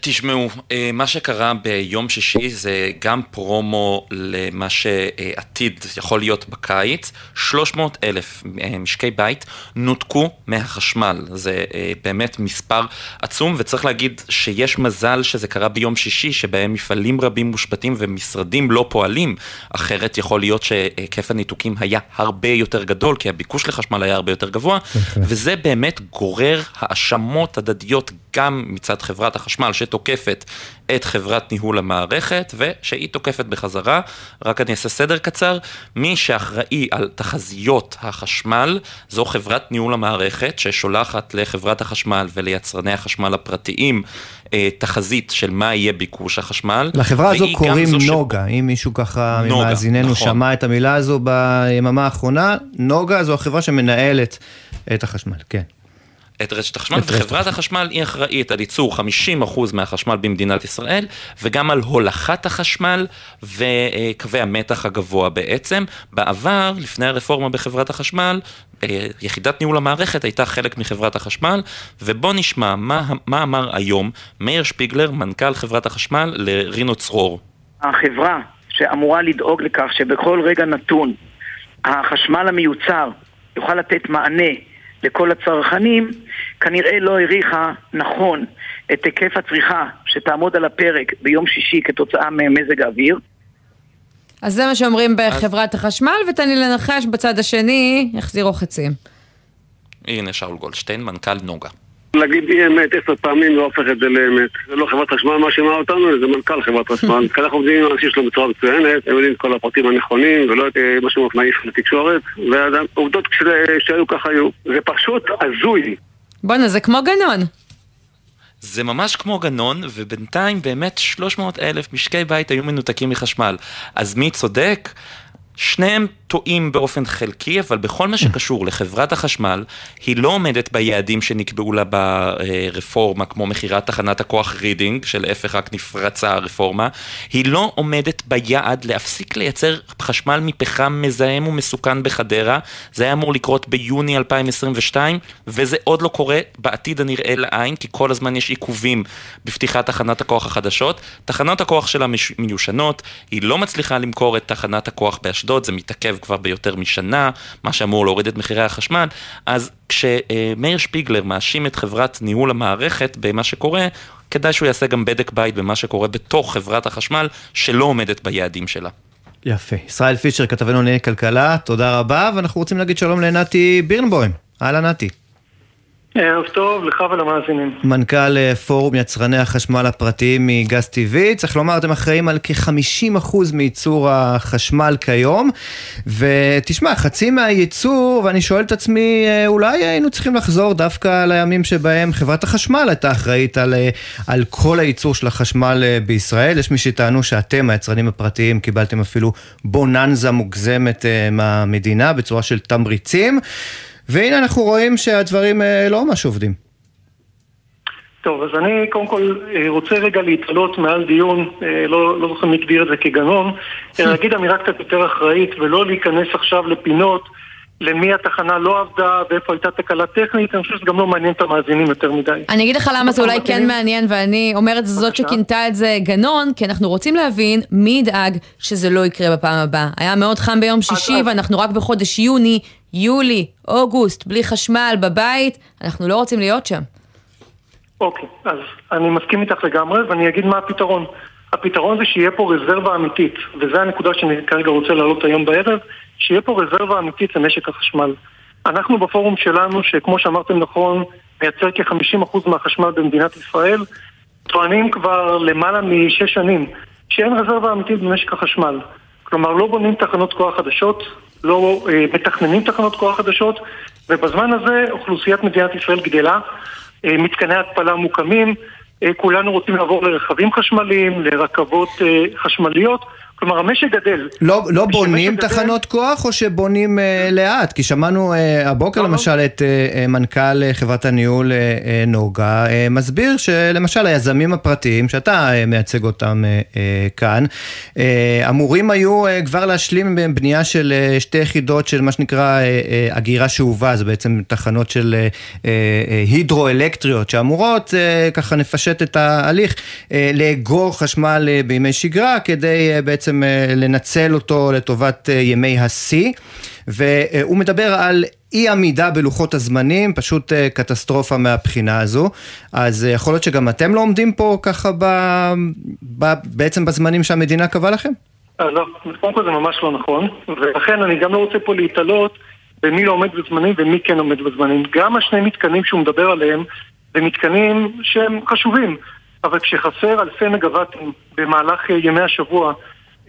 תשמעו, מה שקרה ביום שישי זה גם פרומו למה שעתיד יכול להיות בקיץ. 300 אלף משקי בית נותקו מהחשמל. זה באמת מספר עצום, וצריך להגיד שיש מזל שזה קרה ביום שישי, שבהם מפעלים רבים מושבתים ומשרדים לא פועלים. אחרת יכול להיות שהיקף הניתוקים היה הרבה יותר גדול, כי הביקוש לחשמל היה הרבה יותר גבוה, וזה באמת גורר האשמות הדדיות גם מצד חברת החשמל. שתוקפת את חברת ניהול המערכת ושהיא תוקפת בחזרה. רק אני אעשה סדר קצר, מי שאחראי על תחזיות החשמל זו חברת ניהול המערכת ששולחת לחברת החשמל וליצרני החשמל הפרטיים אה, תחזית של מה יהיה ביקוש החשמל. לחברה הזו קוראים נוגה, ש... אם מישהו ככה ממאזיננו נכון. שמע את המילה הזו ביממה האחרונה, נוגה זו החברה שמנהלת את החשמל, כן. את רשת החשמל, וחברת החשמל היא אחראית על ייצור 50% מהחשמל במדינת ישראל, וגם על הולכת החשמל וקווי המתח הגבוה בעצם. בעבר, לפני הרפורמה בחברת החשמל, יחידת ניהול המערכת הייתה חלק מחברת החשמל, ובוא נשמע מה, מה אמר היום מאיר שפיגלר, מנכ"ל חברת החשמל, לרינו צרור. החברה שאמורה לדאוג לכך שבכל רגע נתון החשמל המיוצר יוכל לתת מענה לכל הצרכנים, כנראה לא העריכה נכון את היקף הצריכה שתעמוד על הפרק ביום שישי כתוצאה ממזג האוויר. אז זה מה שאומרים בחברת החשמל, ותן לי לנחש בצד השני, יחזירו חצים. הנה שאול גולדשטיין, מנכ"ל נוגה. להגיד אי אמת עשר פעמים לא הופך את זה לאמת. זה לא חברת חשמל מאשימה אותנו, זה מנכ"ל חברת חשמל. כי אנחנו עובדים עם אנשים שלו בצורה מצוינת, הם יודעים את כל הפרטים הנכונים, ולא את מה שהוא מעיף לתקשורת, והעובדות שהיו ככה היו. זה פשוט הזוי. בואנה, זה כמו גנון. זה ממש כמו גנון, ובינתיים באמת 300 אלף משקי בית היו מנותקים מחשמל. אז מי צודק? שניהם טועים באופן חלקי, אבל בכל מה שקשור לחברת החשמל, היא לא עומדת ביעדים שנקבעו לה ברפורמה, כמו מכירת תחנת הכוח רידינג, של איפה רק נפרצה הרפורמה, היא לא עומדת ביעד להפסיק לייצר חשמל מפחם מזהם ומסוכן בחדרה, זה היה אמור לקרות ביוני 2022, וזה עוד לא קורה בעתיד הנראה לעין, כי כל הזמן יש עיכובים בפתיחת תחנת הכוח החדשות. תחנות הכוח שלה מיושנות, היא לא מצליחה למכור את תחנת הכוח באשדוד, זה מתעכב כבר ביותר משנה, מה שאמור להוריד את מחירי החשמל, אז כשמאיר שפיגלר מאשים את חברת ניהול המערכת במה שקורה, כדאי שהוא יעשה גם בדק בית במה שקורה בתוך חברת החשמל, שלא עומדת ביעדים שלה. יפה. ישראל פישר, כתבנו לענייני כלכלה, תודה רבה, ואנחנו רוצים להגיד שלום לנתי בירנבוים. אהלן נתי. ערב טוב לך ולמאזינים. מנכ"ל אה, פורום יצרני החשמל הפרטיים מגז טבעי, צריך לומר, אתם אחראים על כ-50% מייצור החשמל כיום, ותשמע, חצי מהייצור, ואני שואל את עצמי, אה, אולי היינו צריכים לחזור דווקא לימים שבהם חברת החשמל הייתה אחראית על, אה, על כל הייצור של החשמל בישראל. יש מי שטענו שאתם, היצרנים הפרטיים, קיבלתם אפילו בוננזה מוגזמת מהמדינה בצורה של תמריצים. והנה אנחנו רואים שהדברים אה, לא ממש עובדים. טוב, אז אני קודם כל אה, רוצה רגע להתעלות מעל דיון, אה, לא, לא זוכר מי הגדיר את זה כגנון, אלא להגיד אמירה קצת יותר אחראית ולא להיכנס עכשיו לפינות למי התחנה לא עבדה ואיפה הייתה תקלה טכנית, אני חושב שזה גם לא מעניין את המאזינים יותר מדי. אני אגיד לך למה זה אולי כן מעניין, ואני אומרת זאת שכינתה את זה גנון, כי אנחנו רוצים להבין מי ידאג שזה לא יקרה בפעם הבאה. היה מאוד חם ביום שישי ואנחנו רק בחודש יוני, יולי, אוגוסט, בלי חשמל בבית, אנחנו לא רוצים להיות שם. אוקיי, אז אני מסכים איתך לגמרי, ואני אגיד מה הפתרון. הפתרון זה שיהיה פה רזרבה אמיתית, וזו הנקודה שאני כרגע רוצה להעלות היום בערב, שיהיה פה רזרבה אמיתית למשק החשמל. אנחנו בפורום שלנו, שכמו שאמרתם נכון, מייצר כ-50% מהחשמל במדינת ישראל, טוענים כבר למעלה משש שנים שאין רזרבה אמיתית במשק החשמל. כלומר, לא בונים תחנות כוח חדשות, לא אה, מתכננים תחנות כוח חדשות, ובזמן הזה אוכלוסיית מדינת ישראל גדלה, אה, מתקני התפלה מוקמים, אה, כולנו רוצים לעבור לרכבים חשמליים, לרכבות חשמליות. כלומר, המשק גדל. לא, לא בונים גדל... תחנות כוח או שבונים uh, לאט? כי שמענו uh, הבוקר לא, לא. למשל לא. את uh, מנכ"ל uh, חברת הניהול uh, uh, נוגה uh, מסביר שלמשל היזמים הפרטיים, שאתה uh, מייצג אותם uh, uh, כאן, uh, אמורים היו uh, כבר להשלים בנייה של uh, שתי יחידות של מה שנקרא uh, uh, אגירה שאובה, זה בעצם תחנות של uh, uh, הידרואלקטריות שאמורות, uh, ככה נפשט את ההליך, uh, לאגור חשמל uh, בימי שגרה כדי uh, בעצם... בעצם אה, לנצל אותו לטובת אה, ימי השיא, והוא מדבר על אי עמידה בלוחות הזמנים, פשוט אה, קטסטרופה מהבחינה הזו. אז יכול להיות שגם אתם לא עומדים פה ככה ב, ב, בעצם בזמנים שהמדינה קבעה לכם? לא, קודם כל זה ממש לא נכון, ולכן אני גם לא רוצה פה להתעלות במי לא עומד בזמנים ומי כן עומד בזמנים. גם השני מתקנים שהוא מדבר עליהם, זה מתקנים שהם חשובים, אבל כשחסר אלפי מגוואטים במהלך ימי השבוע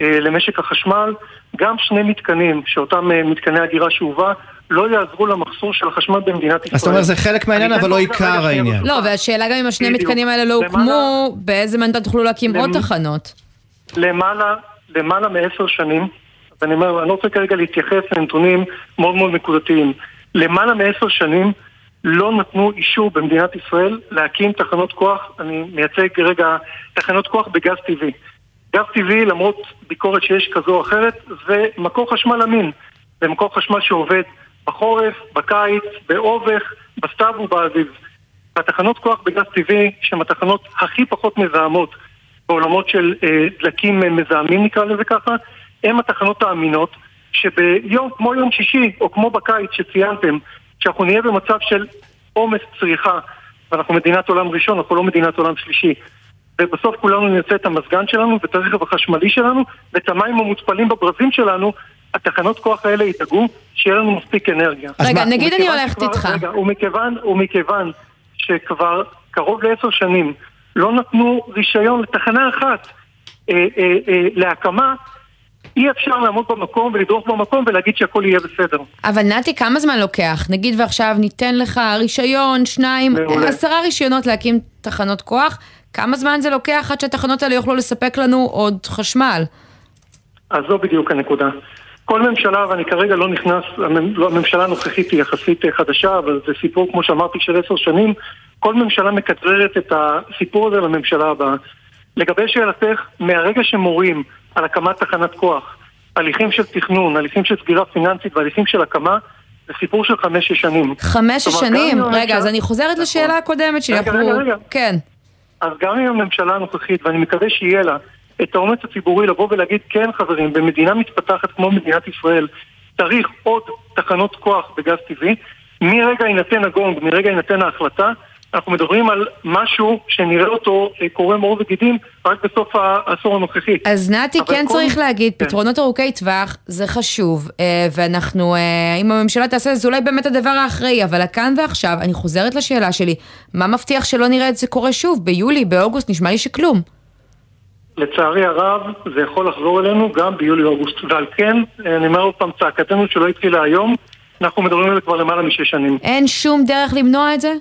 למשק החשמל, גם שני מתקנים, שאותם אה, מתקני הגירה שאובה, לא יעזרו למחסור של החשמל במדינת ישראל. אז אתה אומר זה חלק מהעניין, אבל לא עיקר העניין. לא, והשאלה גם אם השני מתקנים האלה לא הוקמו, באיזה מנדט תוכלו להקים עוד תחנות? למעלה, למעלה מעשר שנים, ואני אומר, אני לא רוצה כרגע להתייחס לנתונים מאוד מאוד נקודתיים. למעלה מעשר שנים לא נתנו אישור במדינת ישראל להקים תחנות כוח, אני מייצג רגע תחנות כוח בגז טבעי. גז טבעי, למרות ביקורת שיש כזו או אחרת, זה מקור חשמל אמין. זה מקור חשמל שעובד בחורף, בקיץ, באובך, בסתיו ובאביב. התחנות כוח בגז טבעי, שהן התחנות הכי פחות מזהמות בעולמות של אה, דלקים מזהמים נקרא לזה ככה, הם התחנות האמינות, שביום כמו יום שישי, או כמו בקיץ שציינתם, שאנחנו נהיה במצב של עומס צריכה, ואנחנו מדינת עולם ראשון, אנחנו לא מדינת עולם שלישי. ובסוף כולנו נרצה את המזגן שלנו, ואת הרכב החשמלי שלנו, ואת המים המותפלים בברזים שלנו, התחנות כוח האלה ידאגו שיהיה לנו מספיק אנרגיה. רגע, מה, נגיד אני הולכת איתך. רגע, ומכיוון, ומכיוון שכבר קרוב לעשר שנים לא נתנו רישיון לתחנה אחת אה, אה, אה, להקמה, אי אפשר לעמוד במקום ולדרוך במקום ולהגיד שהכל יהיה בסדר. אבל נתי, כמה זמן לוקח? נגיד ועכשיו ניתן לך רישיון, שניים, מעולה. עשרה רישיונות להקים תחנות כוח, כמה זמן זה לוקח עד שהתחנות האלה יוכלו לספק לנו עוד חשמל? אז זו בדיוק הנקודה. כל ממשלה, ואני כרגע לא נכנס, לא, הממשלה הנוכחית היא יחסית אה, חדשה, אבל זה סיפור, כמו שאמרתי, של עשר שנים, כל ממשלה מקצרת את הסיפור הזה לממשלה הבאה. לגבי שאלתך, מהרגע שמורים על הקמת תחנת כוח, הליכים של תכנון, הליכים של סגירה פיננסית והליכים של הקמה, זה סיפור של חמש-שש שנים. חמש כלומר, שנים? רגע, אז אני חוזרת נכון. לשאלה הקודמת שלי. רגע, רגע, רגע. כן. אז גם אם הממשלה הנוכחית, ואני מקווה שיהיה לה, את האומץ הציבורי לבוא ולהגיד, כן חברים, במדינה מתפתחת כמו מדינת ישראל, צריך עוד תחנות כוח בגז טבעי, מרגע יינתן הגונג, מרגע יינתן ההחלטה, אנחנו מדברים על משהו שנראה אותו אה, קורם עור וגידים רק בסוף העשור הנוכחי. אז נתי, כן כל- צריך להגיד, כן. פתרונות ארוכי טווח זה חשוב, אה, ואנחנו, אה, אם הממשלה תעשה זה, אולי באמת הדבר האחראי, אבל הכאן ועכשיו, אני חוזרת לשאלה שלי, מה מבטיח שלא נראה את זה קורה שוב, ביולי, באוגוסט, נשמע לי שכלום. לצערי הרב, זה יכול לחזור אלינו גם ביולי-אוגוסט. ועל כן, אני אומר עוד פעם, צעקתנו שלא התחילה היום, אנחנו מדברים על זה כבר למעלה משש שנים. אין שום דרך למנוע את זה?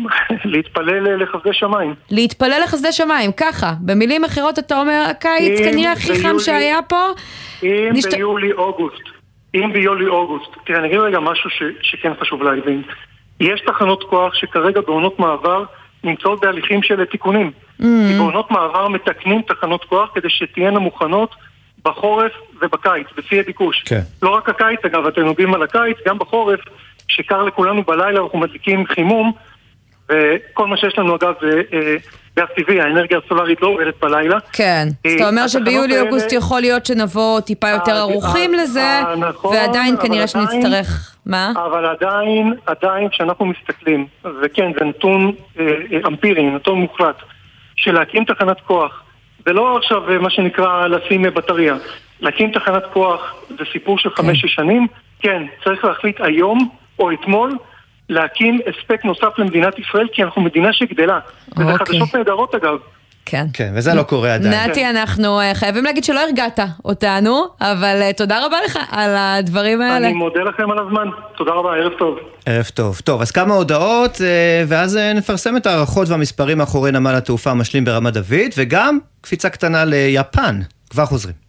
להתפלל לחסדי שמיים. להתפלל לחסדי שמיים, ככה. במילים אחרות אתה אומר, הקיץ כנראה הכי חם ביולי- שהיה פה. אם נשת- ביולי-אוגוסט, אם ביולי-אוגוסט, תראה, אני אגיד רגע משהו ש, שכן חשוב להבין. יש תחנות כוח שכרגע בעונות מעבר נמצאות בהליכים של תיקונים. Mm. כי בעונות מעבר מתקנים תחנות כוח כדי שתהיינה מוכנות בחורף ובקיץ, בשיא הביקוש. כן. לא רק הקיץ, אגב, אתם יודעים על הקיץ, גם בחורף, שקר לכולנו בלילה, אנחנו מדליקים חימום, וכל מה שיש לנו, אגב, זה אה, גז טבעי, האנרגיה הסולארית לא עובדת בלילה. כן. אז אה, אתה אומר שביולי-אוגוסט יכול להיות שנבוא טיפה יותר אה, ערוכים אה, לזה, אה, נכון, ועדיין כנראה שנצטרך... מה? אבל עדיין, עדיין כשאנחנו מסתכלים, וכן, זה נתון אה, אה, אמפירי, נתון מוחלט, שלהקים תחנת כוח, זה לא עכשיו אה, מה שנקרא לשים אה, בטריה, להקים תחנת כוח זה סיפור של חמש-שש שנים, כן, צריך להחליט היום או אתמול להקים הספק נוסף למדינת ישראל, כי אנחנו מדינה שגדלה. וזה אוקיי. חדשות נהדרות אגב. כן. כן, וזה לא קורה עדיין. נתי, אנחנו אה, חייבים להגיד שלא הרגעת אותנו, אבל אה, תודה רבה לך על הדברים האלה. אני מודה לכם על הזמן, תודה רבה, ערב טוב. ערב טוב. טוב, אז כמה הודעות, אה, ואז נפרסם את ההערכות והמספרים מאחורי נמל התעופה המשלים ברמת דוד, וגם קפיצה קטנה ליפן. כבר חוזרים.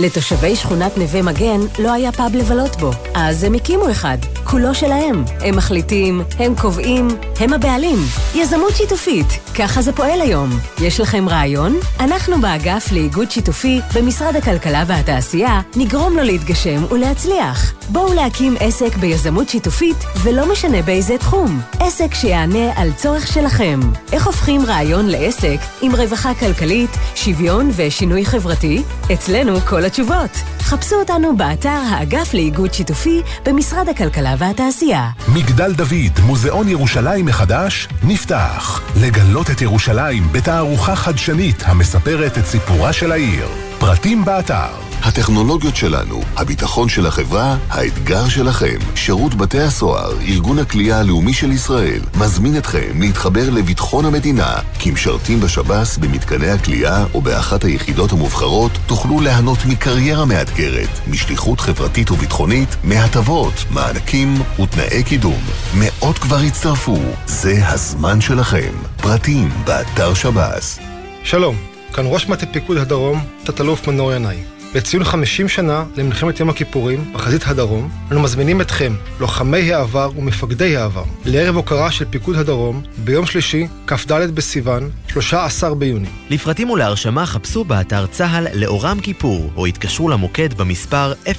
לתושבי שכונת נווה מגן לא היה פאב לבלות בו, אז הם הקימו אחד. כולו שלהם. הם מחליטים, הם קובעים, הם הבעלים. יזמות שיתופית, ככה זה פועל היום. יש לכם רעיון? אנחנו באגף לאיגוד שיתופי במשרד הכלכלה והתעשייה נגרום לו להתגשם ולהצליח. בואו להקים עסק ביזמות שיתופית, ולא משנה באיזה תחום. עסק שיענה על צורך שלכם. איך הופכים רעיון לעסק עם רווחה כלכלית, שוויון ושינוי חברתי? אצלנו כל התשובות. חפשו אותנו באתר האגף לאיגוד שיתופי במשרד הכלכלה והתעשייה. מגדל דוד, מוזיאון ירושלים מחדש, נפתח. לגלות את ירושלים בתערוכה חדשנית המספרת את סיפורה של העיר. פרטים באתר. הטכנולוגיות שלנו, הביטחון של החברה, האתגר שלכם. שירות בתי הסוהר, ארגון הכלייה הלאומי של ישראל, מזמין אתכם להתחבר לביטחון המדינה. כמשרתים בשב"ס, במתקני הכלייה או באחת היחידות המובחרות, תוכלו ליהנות מקריירה מאתגרת, משליחות חברתית וביטחונית, מהטבות, מענקים ותנאי קידום. מאות כבר הצטרפו, זה הזמן שלכם. פרטים באתר שב"ס. שלום, כאן ראש מטה פיקוד הדרום, תת-אלוף מנור ינאי. לציון 50 שנה למלחמת יום הכיפורים בחזית הדרום, אנו מזמינים אתכם, לוחמי העבר ומפקדי העבר, לערב הוקרה של פיקוד הדרום ביום שלישי, כ"ד בסיוון, 13 ביוני. לפרטים ולהרשמה חפשו באתר צה"ל לאורם כיפור, או התקשרו למוקד במספר 052-310-2426.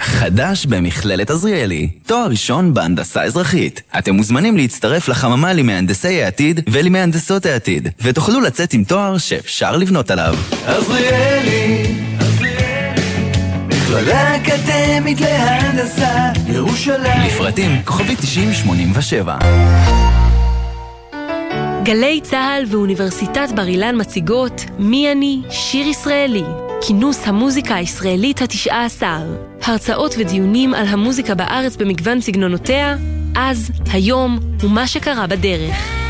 חדש במכללת עזריאלי, תואר ראשון בהנדסה אזרחית. אתם מוזמנים להצטרף לחממה למהנדסי העתיד ולמהנדסות העתיד, ותוכלו לצאת עם תואר שאפשר לבנות עליו. עזריאלי, מכללה אקדמית להנדסה, ירושלים. לפרטים כוכבי 9087 גלי צה"ל ואוניברסיטת בר אילן מציגות מי אני שיר ישראלי כינוס המוזיקה הישראלית התשעה עשר הרצאות ודיונים על המוזיקה בארץ במגוון סגנונותיה אז, היום ומה שקרה בדרך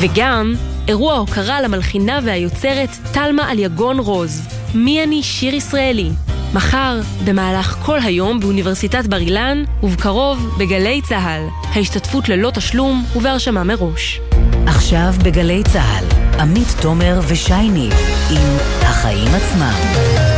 וגם אירוע הוקרה למלחינה והיוצרת תלמה אליגון רוז מי אני שיר ישראלי מחר, במהלך כל היום באוניברסיטת בר אילן, ובקרוב בגלי צה"ל. ההשתתפות ללא תשלום ובהרשמה מראש. עכשיו בגלי צה"ל, עמית תומר ושי ניב עם החיים עצמם.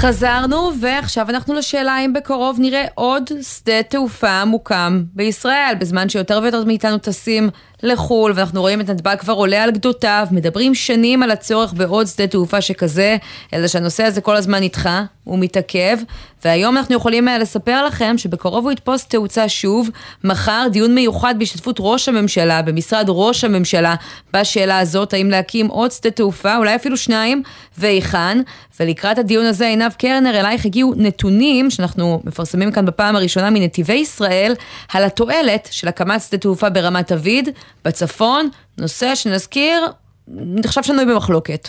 חזרנו, ועכשיו אנחנו לשאלה האם בקרוב נראה עוד שדה תעופה מוקם בישראל, בזמן שיותר ויותר מאיתנו טסים לחו"ל, ואנחנו רואים את נתב"ג כבר עולה על גדותיו, מדברים שנים על הצורך בעוד שדה תעופה שכזה, אלא שהנושא הזה כל הזמן נדחה, הוא מתעכב, והיום אנחנו יכולים לספר לכם שבקרוב הוא יתפוס תאוצה שוב, מחר דיון מיוחד בהשתתפות ראש הממשלה, במשרד ראש הממשלה, בשאלה הזאת, האם להקים עוד שדה תעופה, אולי אפילו שניים, והיכן, ולקראת הדיון הזה, עינב קרנר, אלייך הגיעו נתונים שאנחנו מפרסמים כאן בפעם הראשונה מנתיבי ישראל, על התועלת של הקמת שדה תעופה ברמת דוד, בצפון, נושא שנזכיר, נחשב שנוי במחלוקת.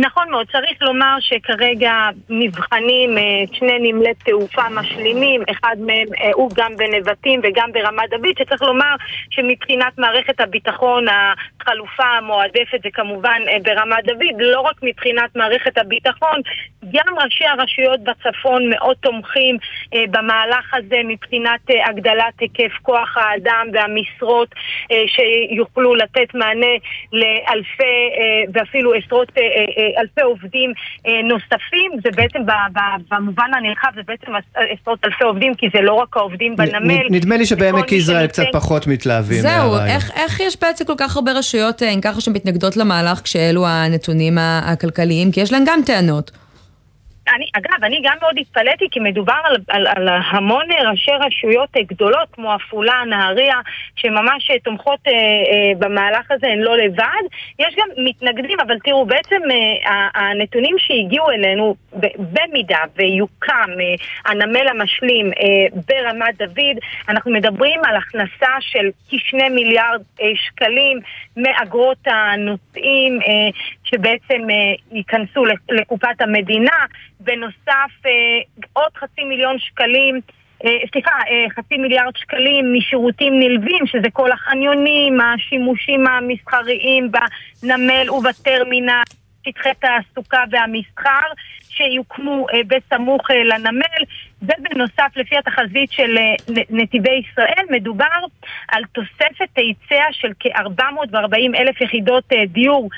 נכון מאוד, צריך לומר שכרגע נבחנים אה, שני נמלי תעופה משלימים, אחד מהם אה, הוא גם בנבטים וגם ברמת דוד, שצריך לומר שמבחינת מערכת הביטחון החלופה המועדפת זה כמובן אה, ברמת דוד, לא רק מבחינת מערכת הביטחון, גם ראשי הרשויות בצפון מאוד תומכים במהלך הזה מבחינת הגדלת היקף כוח האדם והמשרות שיוכלו לתת מענה לאלפי ואפילו עשרות אלפי עובדים אה, נוספים, זה בעצם במובן הנרחב זה בעצם עשרות אלפי עובדים, כי זה לא רק העובדים בנמל. נדמה לי שבעמק יזרעאל קצת פחות מתלהבים זהו, איך, איך יש בעצם כל כך הרבה רשויות, אם ככה, שמתנגדות למהלך כשאלו הנתונים הכלכליים? כי יש להן גם טענות. אני, אגב, אני גם מאוד התפלאתי כי מדובר על, על, על המון ראשי רשויות גדולות כמו עפולה, נהריה, שממש תומכות אה, אה, במהלך הזה, הן לא לבד. יש גם מתנגדים, אבל תראו, בעצם אה, הנתונים שהגיעו אלינו, במידה ויוקם אה, הנמל המשלים אה, ברמת דוד, אנחנו מדברים על הכנסה של כשני מיליארד אה, שקלים מאגרות הנוסעים אה, שבעצם אה, ייכנסו לקופת המדינה. בנוסף אה, עוד חצי מיליון שקלים אה, סליחה, חצי מיליארד שקלים משירותים נלווים, שזה כל החניונים, השימושים המסחריים בנמל ובטרמינל, שטחי תעסוקה והמסחר, שיוקמו בסמוך לנמל. ובנוסף, לפי התחזית של נתיבי ישראל, מדובר על תוספת היצע של כ-440 אלף יחידות דיור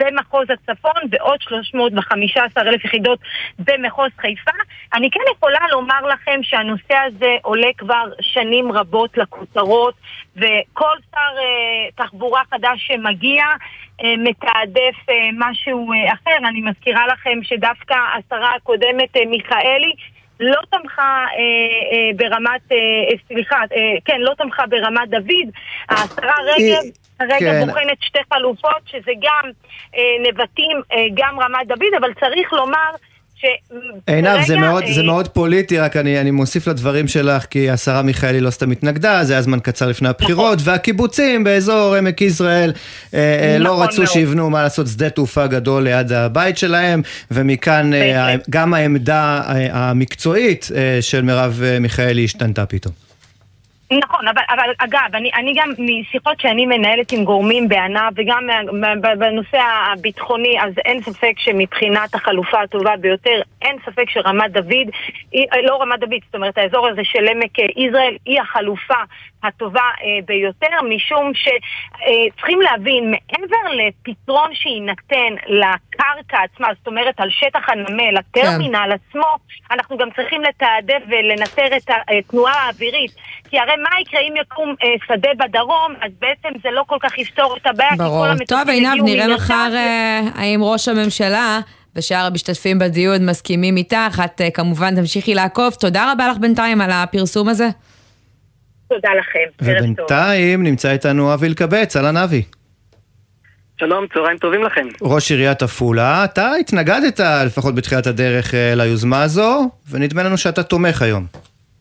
במחוז הצפון ועוד 315 אלף יחידות במחוז חיפה. אני כן יכולה לומר לכם שהנושא הזה עולה כבר שנים רבות לכותרות וכל שר uh, תחבורה חדש שמגיע מתעדף uh, משהו uh, אחר. אני מזכירה לכם שדווקא השרה הקודמת מיכאלי לא תמכה אה, אה, ברמת, אה, סליחה, אה, כן, לא תמכה ברמת דוד. השרה רגב כרגע כן. בוחנת שתי חלופות, שזה גם אה, נבטים, אה, גם רמת דוד, אבל צריך לומר... עינב, זה מאוד, זה אה, מאוד פוליטי, רק אני, אני מוסיף לדברים שלך, כי השרה מיכאלי לא סתם התנגדה, זה היה זמן קצר לפני הבחירות, נכון. והקיבוצים באזור עמק יזרעאל אה, אה, לא נכון לא רצו מאוד. שיבנו מה לעשות שדה תעופה גדול ליד הבית שלהם, ומכאן אה, גם העמדה המקצועית אה, של מרב מיכאלי השתנתה פתאום. נכון, אבל, אבל אגב, אני, אני גם משיחות שאני מנהלת עם גורמים בענף וגם בנושא הביטחוני, אז אין ספק שמבחינת החלופה הטובה ביותר, אין ספק שרמת דוד, היא, לא רמת דוד, זאת אומרת האזור הזה של עמק אה, יזרעאל היא החלופה הטובה אה, ביותר, משום שצריכים להבין, מעבר לפתרון שיינתן לקרקע עצמה, זאת אומרת על שטח הנמל, הטרמינל עצמו, אנחנו גם צריכים לתעדף ולנטר את התנועה האווירית. כי הרי מה יקרה אם יקום אה, שדה בדרום, אז בעצם זה לא כל כך יפתור את הבעיה, כי ברור. כל המטוסים טוב, עינב, נראה. מחר אה, האם ראש הממשלה ושאר המשתתפים בדיון מסכימים איתך. את אה, כמובן תמשיכי לעקוב. תודה רבה לך בינתיים על הפרסום הזה. תודה לכם. ובינתיים נמצא איתנו אבי אלקבץ, אהלן אבי. שלום, צהריים טובים לכם. ראש עיריית עפולה, אתה התנגדת לפחות בתחילת הדרך אה, ליוזמה הזו, ונדמה לנו שאתה תומך היום.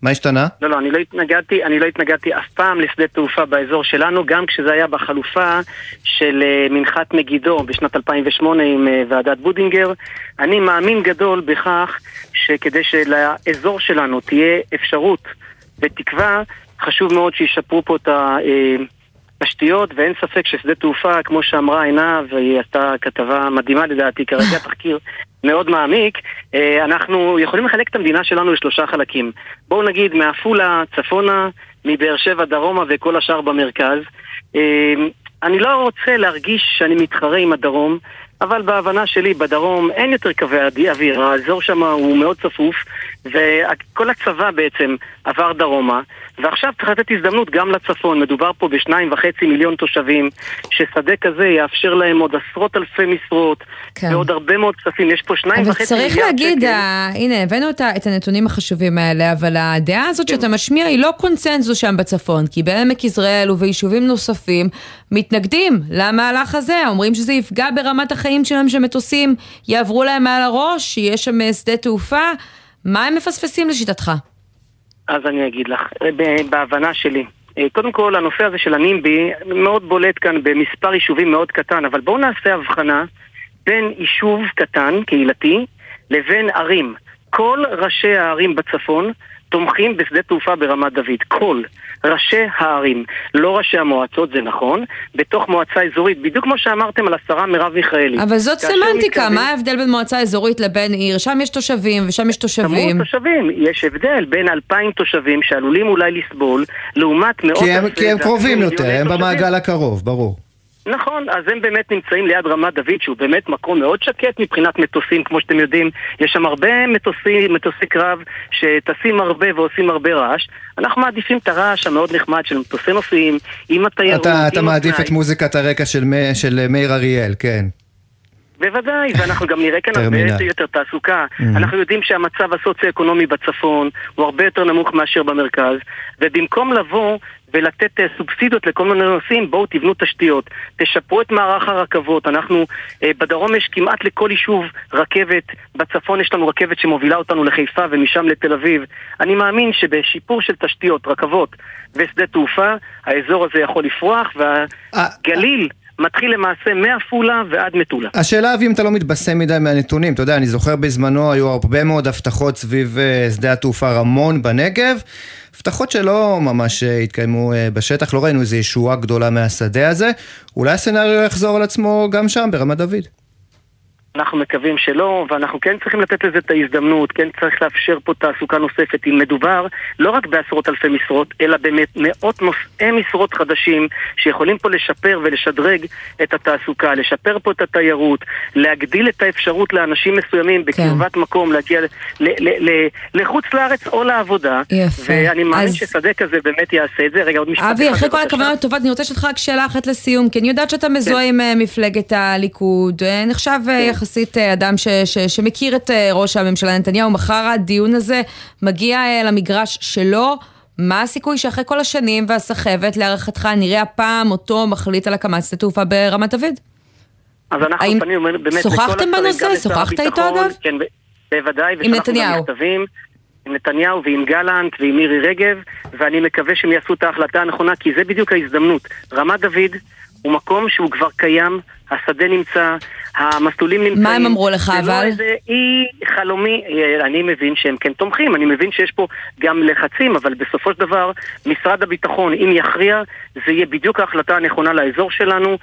מה השתנה? לא, לא, אני לא התנגדתי, אני לא התנגדתי אף פעם לשדה תעופה באזור שלנו, גם כשזה היה בחלופה של אה, מנחת מגידו בשנת 2008 עם אה, ועדת בודינגר. אני מאמין גדול בכך שכדי שלאזור שלנו תהיה אפשרות ותקווה, חשוב מאוד שישפרו פה את התשתיות, ואין ספק ששדה תעופה, כמו שאמרה עינב, והיא עשתה כתבה מדהימה לדעתי, כרגע תחקיר מאוד מעמיק, אה, אנחנו יכולים לחלק את המדינה שלנו לשלושה חלקים. בואו נגיד מעפולה צפונה, מבאר שבע דרומה וכל השאר במרכז. אה, אני לא רוצה להרגיש שאני מתחרה עם הדרום, אבל בהבנה שלי, בדרום אין יותר קווי אוויר, האזור שם הוא מאוד צפוף, וכל הצבא בעצם עבר דרומה, ועכשיו צריך לתת הזדמנות גם לצפון. מדובר פה בשניים וחצי מיליון תושבים, ששדה כזה יאפשר להם עוד עשרות אלפי משרות, כן. ועוד הרבה מאוד כספים. יש פה שניים וחצי מיליארד צריך להגיד. אה, הנה, הבאנו את ה- את הנתונים החשובים האלה, אבל הדעה הזאת כן. שאתה משמיע היא לא קונצנזוס שם בצפון, כי בעמק יזרעאל וביישובים נוספים מתנגדים למהלך הזה, אומרים שזה יפגע ברמת החיים שלהם, שמטוסים יעברו להם מעל הראש, שיש שם אה, שדה תעופה, מה הם מפספסים לשיטתך? אז אני אגיד לך, ב- בהבנה שלי. אה, קודם כל, הנושא הזה של הנימבי מאוד בולט כאן במספר יישובים מאוד קטן, אבל בואו נעשה הבחנה בין יישוב קטן, קהילתי, לבין ערים. כל ראשי הערים בצפון תומכים בשדה תעופה ברמת דוד. כל ראשי הערים, לא ראשי המועצות, זה נכון, בתוך מועצה אזורית, בדיוק כמו שאמרתם על השרה מרב מיכאלי. אבל זאת סמנטיקה, מתקרבים- מה ההבדל בין מועצה אזורית לבין עיר? שם יש תושבים ושם יש תושבים. כמות תושבים, יש הבדל בין אלפיים תושבים שעלולים אולי לסבול, לעומת מאות כי הם, כי הם קרובים יותר, הם תושבים. במעגל הקרוב, ברור. נכון, אז הם באמת נמצאים ליד רמת דוד, שהוא באמת מקום מאוד שקט מבחינת מטוסים, כמו שאתם יודעים. יש שם הרבה מטוסים, מטוסי קרב שטסים הרבה ועושים הרבה רעש. אנחנו מעדיפים את הרעש המאוד נחמד של מטוסי נוסעים, עם התיירות, אתה, אתה עם מעדיף הפנאי. את מוזיקת הרקע של, מ- של מאיר אריאל, כן. בוודאי, ואנחנו גם נראה כאן הרבה. יותר- יותר תעסוקה. Mhm. אנחנו יודעים שהמצב הסוציו-אקונומי בצפון הוא הרבה יותר נמוך מאשר במרכז, ובמקום לבוא ולתת אה, סובסידיות לכל מיני נושאים, בואו תבנו תשתיות, תשפרו את מערך הרכבות. אנחנו, אה, בדרום יש כמעט לכל יישוב רכבת, בצפון יש לנו רכבת שמובילה אותנו לחיפה ומשם לתל אביב. אני מאמין שבשיפור של תשתיות, רכבות ושדה תעופה, האזור הזה יכול לפרוח, והגליל מתחיל למעשה מעפולה ועד מטולה. השאלה אבי אם אתה לא מתבשם מדי מהנתונים, אתה יודע, אני זוכר בזמנו היו הרבה מאוד הבטחות סביב אה, שדה התעופה רמון בנגב, הבטחות שלא ממש אה, התקיימו אה, בשטח, לא ראינו איזו ישועה גדולה מהשדה הזה, אולי הסצנריו יחזור על עצמו גם שם, ברמת דוד. אנחנו מקווים שלא, ואנחנו כן צריכים לתת לזה את ההזדמנות, כן צריך לאפשר פה תעסוקה נוספת. אם מדובר לא רק בעשרות אלפי משרות, אלא באמת מאות נושאי משרות חדשים שיכולים פה לשפר ולשדרג את התעסוקה, לשפר פה את התיירות, להגדיל את האפשרות לאנשים מסוימים בקרבת מקום להגיע ל- ל- ל- לחוץ לארץ או לעבודה. יפה. ואני מאמין אז- ששדה כזה באמת יעשה את זה. רגע, עוד משפט אבי, אחרי כל בבקשה. הכוונות הטובות, אני רוצה לשאול אותך רק שאלה אחת לסיום, כי אני יודעת שאתה מזוהה עם אה, מפלגת הליכוד, אה, נחשב אה, יחסית אה, אדם ש- ש- שמכיר את אה, ראש הממשלה נתניהו, מחר הדיון הזה מגיע אה, למגרש שלו. מה הסיכוי שאחרי כל השנים והסחבת, להערכתך, נראה הפעם אותו מחליט על הקמת שדה תעופה ברמת דוד? אז אנחנו פנינו באמת לכל שוחחתם השרים, בנושא? גם לשר שוחחת איתו, אגב? כן, בוודאי, עם נתניהו. מכתבים עם נתניהו ועם גלנט ועם מירי רגב, ואני מקווה שהם יעשו את ההחלטה הנכונה, כי זה בדיוק ההזדמנות. רמת דוד הוא מקום שהוא כבר קיים, השדה נמצא, המסלולים נמצאים. מה הם אמרו לך, זה לא אבל? איזה אי חלומי, אה, אני מבין שהם כן תומכים, אני מבין שיש פה גם לחצים, אבל בסופו של דבר, משרד הביטחון, אם יכריע, זה יהיה בדיוק ההחלטה הנכונה לאזור שלנו.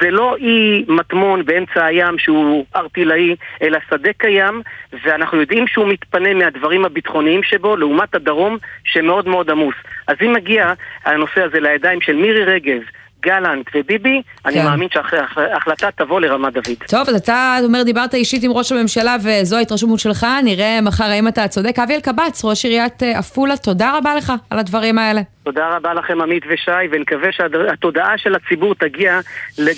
זה לא אי מטמון באמצע הים שהוא ארטילאי, אלא שדה קיים, ואנחנו יודעים שהוא מתפנה מהדברים הביטחוניים שבו, לעומת הדרום, שמאוד מאוד עמוס. אז אם מגיע הנושא הזה לידיים של מירי רגב, גלנט וביבי, אני כן. מאמין שההחלטה תבוא לרמת דוד. טוב, אז אתה אומר, דיברת אישית עם ראש הממשלה וזו ההתרשמות שלך, נראה מחר האם אתה צודק. אבי אלקבץ, ראש עיריית אה, עפולה, תודה רבה לך על הדברים האלה. תודה רבה לכם עמית ושי, ונקווה שהתודעה של הציבור תגיע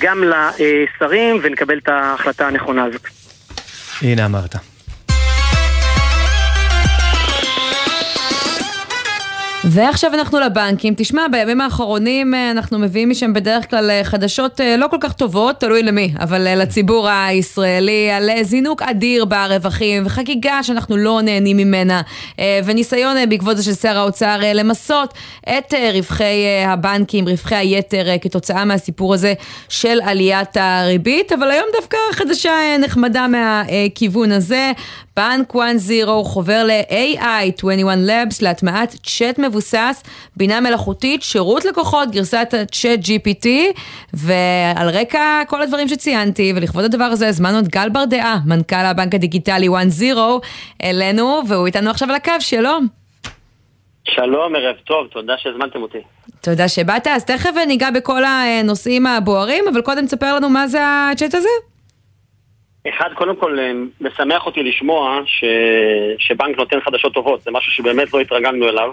גם לשרים ונקבל את ההחלטה הנכונה הזאת. הנה אמרת. ועכשיו אנחנו לבנקים. תשמע, בימים האחרונים אה, אנחנו מביאים משם בדרך כלל אה, חדשות אה, לא כל כך טובות, תלוי למי, אבל לציבור הישראלי, על זינוק אדיר ברווחים וחגיגה שאנחנו לא נהנים ממנה, וניסיון בעקבות זה של שר האוצר למסות את רווחי הבנקים, רווחי היתר, אה, כתוצאה מהסיפור הזה של עליית הריבית, אבל היום דווקא חדשה נחמדה מהכיוון הזה. בנק 1-0 חובר ל-AI 21 Labs להטמעת צ'אט מבוסס, בינה מלאכותית, שירות לקוחות, גרסת הצ'אט GPT, ועל רקע כל הדברים שציינתי, ולכבוד הדבר הזה הזמנו את גל ברדעה, מנכ"ל הבנק הדיגיטלי 1-0, אלינו, והוא איתנו עכשיו על הקו, שלום. שלום, ערב טוב, תודה שהזמנתם אותי. תודה שבאת, אז תכף ניגע בכל הנושאים הבוערים, אבל קודם תספר לנו מה זה הצ'אט הזה. אחד, קודם כל, אה, משמח אותי לשמוע ש... שבנק נותן חדשות טובות, זה משהו שבאמת לא התרגלנו אליו.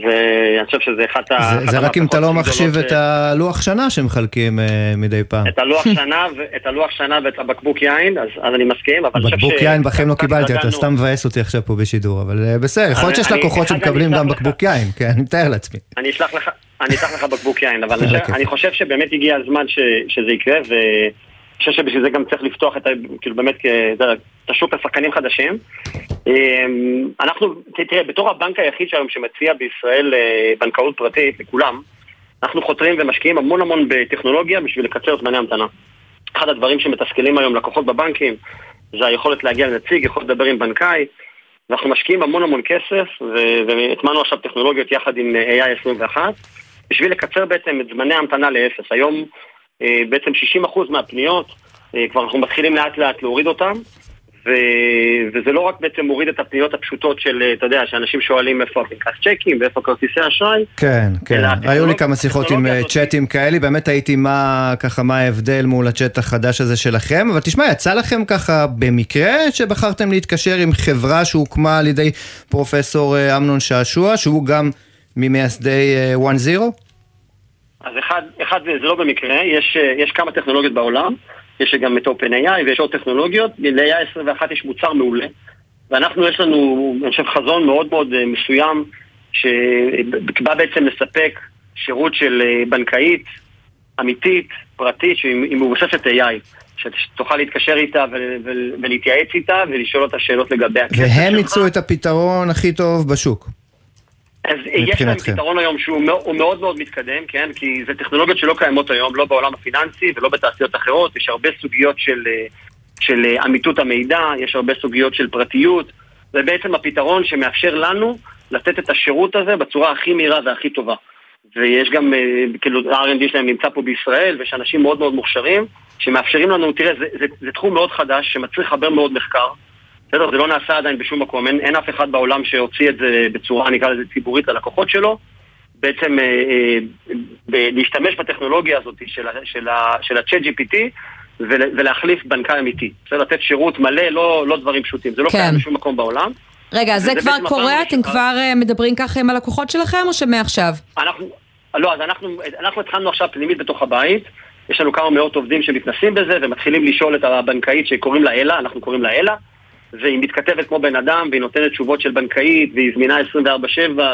ואני חושב שזה אחת ה... זה, אחת זה רק אם אתה לא מחשיב את הלוח שנה שמחלקים אה, מדי פעם. את הלוח שנה, ו- את הלוח שנה ואת הבקבוק יין, אז, אז אני מסכים, אבל אני חושב בקבוק יין בחיים לא קיבלתי, אתה סתם מבאס אותי עכשיו פה בשידור, אבל אה, בסדר, יכול להיות שיש לקוחות שמקבלים גם בקבוק יין, כן, אני מתאר לעצמי. אני אשלח לך, אני אשלח לך בקבוק יין, אבל אני חושב- שבאמת הגיע הזמן ש, שזה יקרה, חושב שבשביל זה גם צריך לפתוח את, כאילו באמת, יודע, את השוק לשחקנים חדשים. אמ, אנחנו, תראה, בתור הבנק היחיד שהיום שמציע בישראל אה, בנקאות פרטית לכולם, אנחנו חותרים ומשקיעים המון המון בטכנולוגיה בשביל לקצר זמני המתנה. אחד הדברים שמתסכלים היום לקוחות בבנקים זה היכולת להגיע לנציג, יכולת לדבר עם בנקאי, ואנחנו משקיעים המון המון כסף, ו- והטמענו עכשיו טכנולוגיות יחד עם אה, AI 21, בשביל לקצר בעצם את זמני ההמתנה לאפס. היום אה, בעצם 60% מהפניות, אה, כבר אנחנו מתחילים לאט לאט להוריד אותן, ו- וזה לא רק בעצם מוריד את הפניות הפשוטות של, אה, אתה יודע, שאנשים שואלים איפה הפנקס צ'קים ואיפה כרטיסי אשראי, כן, כן, היו לי כמה שיחות עם אה, צ'אטים כאלה, באמת הייתי מה, ככה, מה ההבדל מול הצ'אט החדש הזה שלכם, אבל תשמע, יצא לכם ככה במקרה שבחרתם להתקשר עם חברה שהוקמה על ידי פרופסור אה, אמנון שעשוע, שהוא גם ממייסדי אה, 1-0? אז אחד, אחד זה זה לא במקרה, יש, אה, יש כמה טכנולוגיות בעולם, יש גם את OpenAI ויש עוד טכנולוגיות, ל-AI 21 יש מוצר מעולה, ואנחנו יש לנו, אני חושב, חזון מאוד מאוד אה, מסוים, שבא בעצם לספק שירות של אה, בנקאית, אמיתית, פרטית, שהיא מבוססת AI, שתוכל להתקשר איתה ולהתייעץ איתה ולשאול אותה שאלות לגבי הכסף והם שלך. ייצאו את הפתרון הכי טוב בשוק. אז יש להם. פתרון היום שהוא מאו- הוא מאוד מאוד מתקדם, כן? כי זה טכנולוגיות שלא קיימות היום, לא בעולם הפיננסי ולא בתעשיות אחרות, יש הרבה סוגיות של, אה, של אה, אמיתות המידע, יש הרבה סוגיות של פרטיות, זה בעצם הפתרון שמאפשר לנו לתת את השירות הזה בצורה הכי מהירה והכי טובה. ויש גם, אה, כאילו, ה-R&D שלהם נמצא פה בישראל, ויש אנשים מאוד מאוד מוכשרים, שמאפשרים לנו, תראה, זה, זה, זה תחום מאוד חדש, שמצריך הרבה מאוד מחקר. בסדר, זה לא נעשה עדיין בשום מקום, אין, אין אף אחד בעולם שהוציא את זה בצורה, נקרא לזה ציבורית ללקוחות שלו. בעצם אה, אה, להשתמש בטכנולוגיה הזאת של, ה-Chat GPT ול, ולהחליף בנקאי אמיתי. בסדר, לתת שירות מלא, לא, לא דברים פשוטים. זה לא כן. קיים בשום מקום בעולם. רגע, זה וזה כבר קורה? אתם כבר אה, מדברים ככה עם הלקוחות שלכם, או שמעכשיו? אנחנו, לא, אז אנחנו, אנחנו התחלנו עכשיו פנימית בתוך הבית, יש לנו כמה מאות עובדים שמתנסים בזה ומתחילים לשאול את הבנקאית שקוראים לה אלה, אנחנו קוראים לה אלה, והיא מתכתבת כמו בן אדם והיא נותנת תשובות של בנקאית והיא זמינה 24/7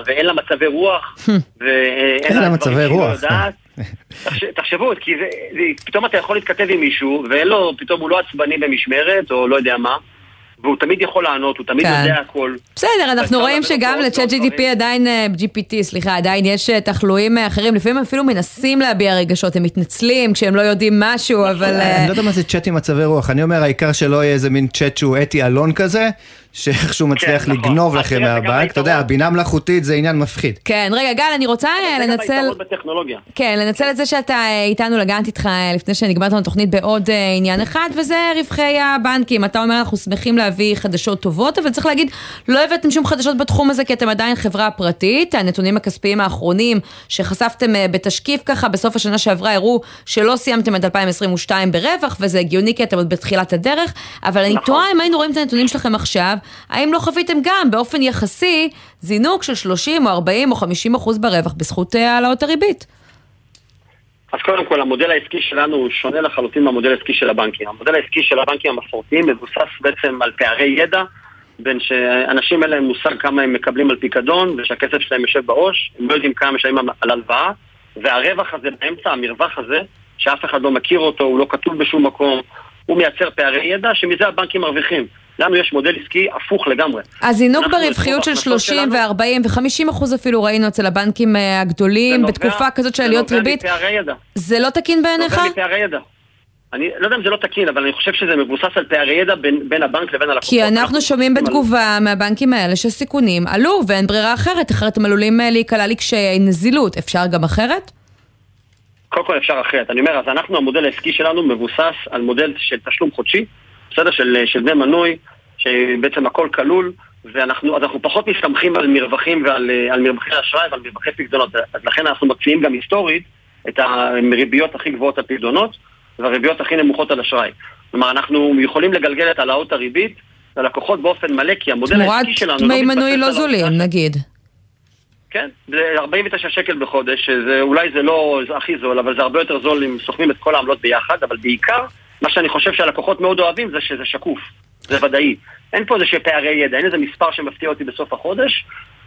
ואין לה מצבי רוח ואין אין לה מצבי לא רוח. תחש- תחשבו, כי זה, פתאום אתה יכול להתכתב עם מישהו ואין לו, פתאום הוא לא עצבני במשמרת או לא יודע מה והוא תמיד יכול לענות, הוא תמיד כן. יודע הכל. בסדר, אנחנו רואים שגם לצ'אט GDP עדיין, אה, GPT, סליחה, עדיין יש אה, תחלואים אה, אחרים, לפעמים אפילו מנסים להביע רגשות, הם מתנצלים כשהם לא יודעים משהו, אבל... אה, אני לא יודע מה זה צ'אט עם מצבי רוח, אני אומר העיקר שלא יהיה איזה מין צ'אט שהוא אתי אלון כזה, שאיכשהו מצליח נכון. לגנוב אז לכם מהבנק, אתה יודע, הבינה מלאכותית זה עניין מפחיד. כן, רגע, גל, אני רוצה לנצל... כן, לנצל את זה שאתה אה, איתנו לגעת איתך אה, לפני שנגמרת לנו תוכנית בעוד אה, עניין אחד, וזה רווחי הבנקים. אתה אומר, אנחנו שמחים להביא חדשות טובות, אבל צריך להגיד, לא הבאתם שום חדשות בתחום הזה, כי אתם עדיין חברה פרטית. הנתונים הכספיים האחרונים שחשפתם אה, בתשקיף ככה בסוף השנה שעברה, הראו שלא סיימתם את 2022 ברווח, וזה הגיוני כי אתם עוד בתחילת הדרך, אבל אני תוהה אם היינו רואים את הנתונים שלכם עכשיו, האם לא חוויתם גם באופן יחסי זינוק של 30 או 40 או 50 אחוז ברווח בזכות אה, העלאות הריבית? אז קודם כל, המודל העסקי שלנו הוא שונה לחלוטין מהמודל העסקי של הבנקים. המודל העסקי של הבנקים המסורתיים מבוסס בעצם על פערי ידע, בין שאנשים אין להם מושג כמה הם מקבלים על פיקדון, ושהכסף שלהם יושב בעו"ש, הם לא יודעים כמה משלמים על הלוואה, והרווח הזה באמצע, המרווח הזה, שאף אחד לא מכיר אותו, הוא לא כתוב בשום מקום, הוא מייצר פערי ידע, שמזה הבנקים מרוויחים. לנו יש מודל עסקי הפוך לגמרי. הזינוק אנחנו, ברווחיות של רוב ההכנסות 30 שלנו- ו-40 ו-50 אחוז אפילו ראינו אצל הבנקים אה, הגדולים, זה בתקופה כזאת של זה עליות ריבית. זה לא תקין בעיניך? נובע מפערי ידע. אני לא יודע אם זה לא תקין, אבל אני חושב שזה מבוסס על פערי ידע בין, בין הבנק לבין הלקוחות. כי אנחנו שומעים בתגובה מהבנקים האלה שסיכונים עלו ואין ברירה אחרת, אחרת הם עלולים אה, להיקלע לקשיי נזילות. אפשר גם אחרת? קודם כל אפשר אחרת. אני אומר, אז אנחנו, המודל העסקי שלנו מבוסס על מודל של תשלום חודשי, בסדר? של, של דמי מנוי, שבעצם הכל כלול, ואנחנו אז אנחנו פחות מסתמכים על מרווחים ועל על מרווחי אשראי ועל מרווחי פקדונות. אז לכן אנחנו מקפיאים גם היסטורית את הריביות הכי גבוהות על פקדונות והריביות הכי נמוכות על אשראי. כלומר, אנחנו יכולים לגלגל את העלאות הריבית ללקוחות באופן מלא, כי המודל תמורת העסקי שלנו דמי מתבסס מנוי לא זולים, נגיד. כן, זה 49 שקל בחודש, שזה אולי זה לא זה הכי זול, אבל זה הרבה יותר זול אם סוכמים את כל העמלות ביחד, אבל בעיקר, מה שאני חושב שהלקוחות מאוד אוהבים זה שזה שקוף, זה ודאי. אין פה איזה פערי ידע, אין איזה מספר שמפתיע אותי בסוף החודש.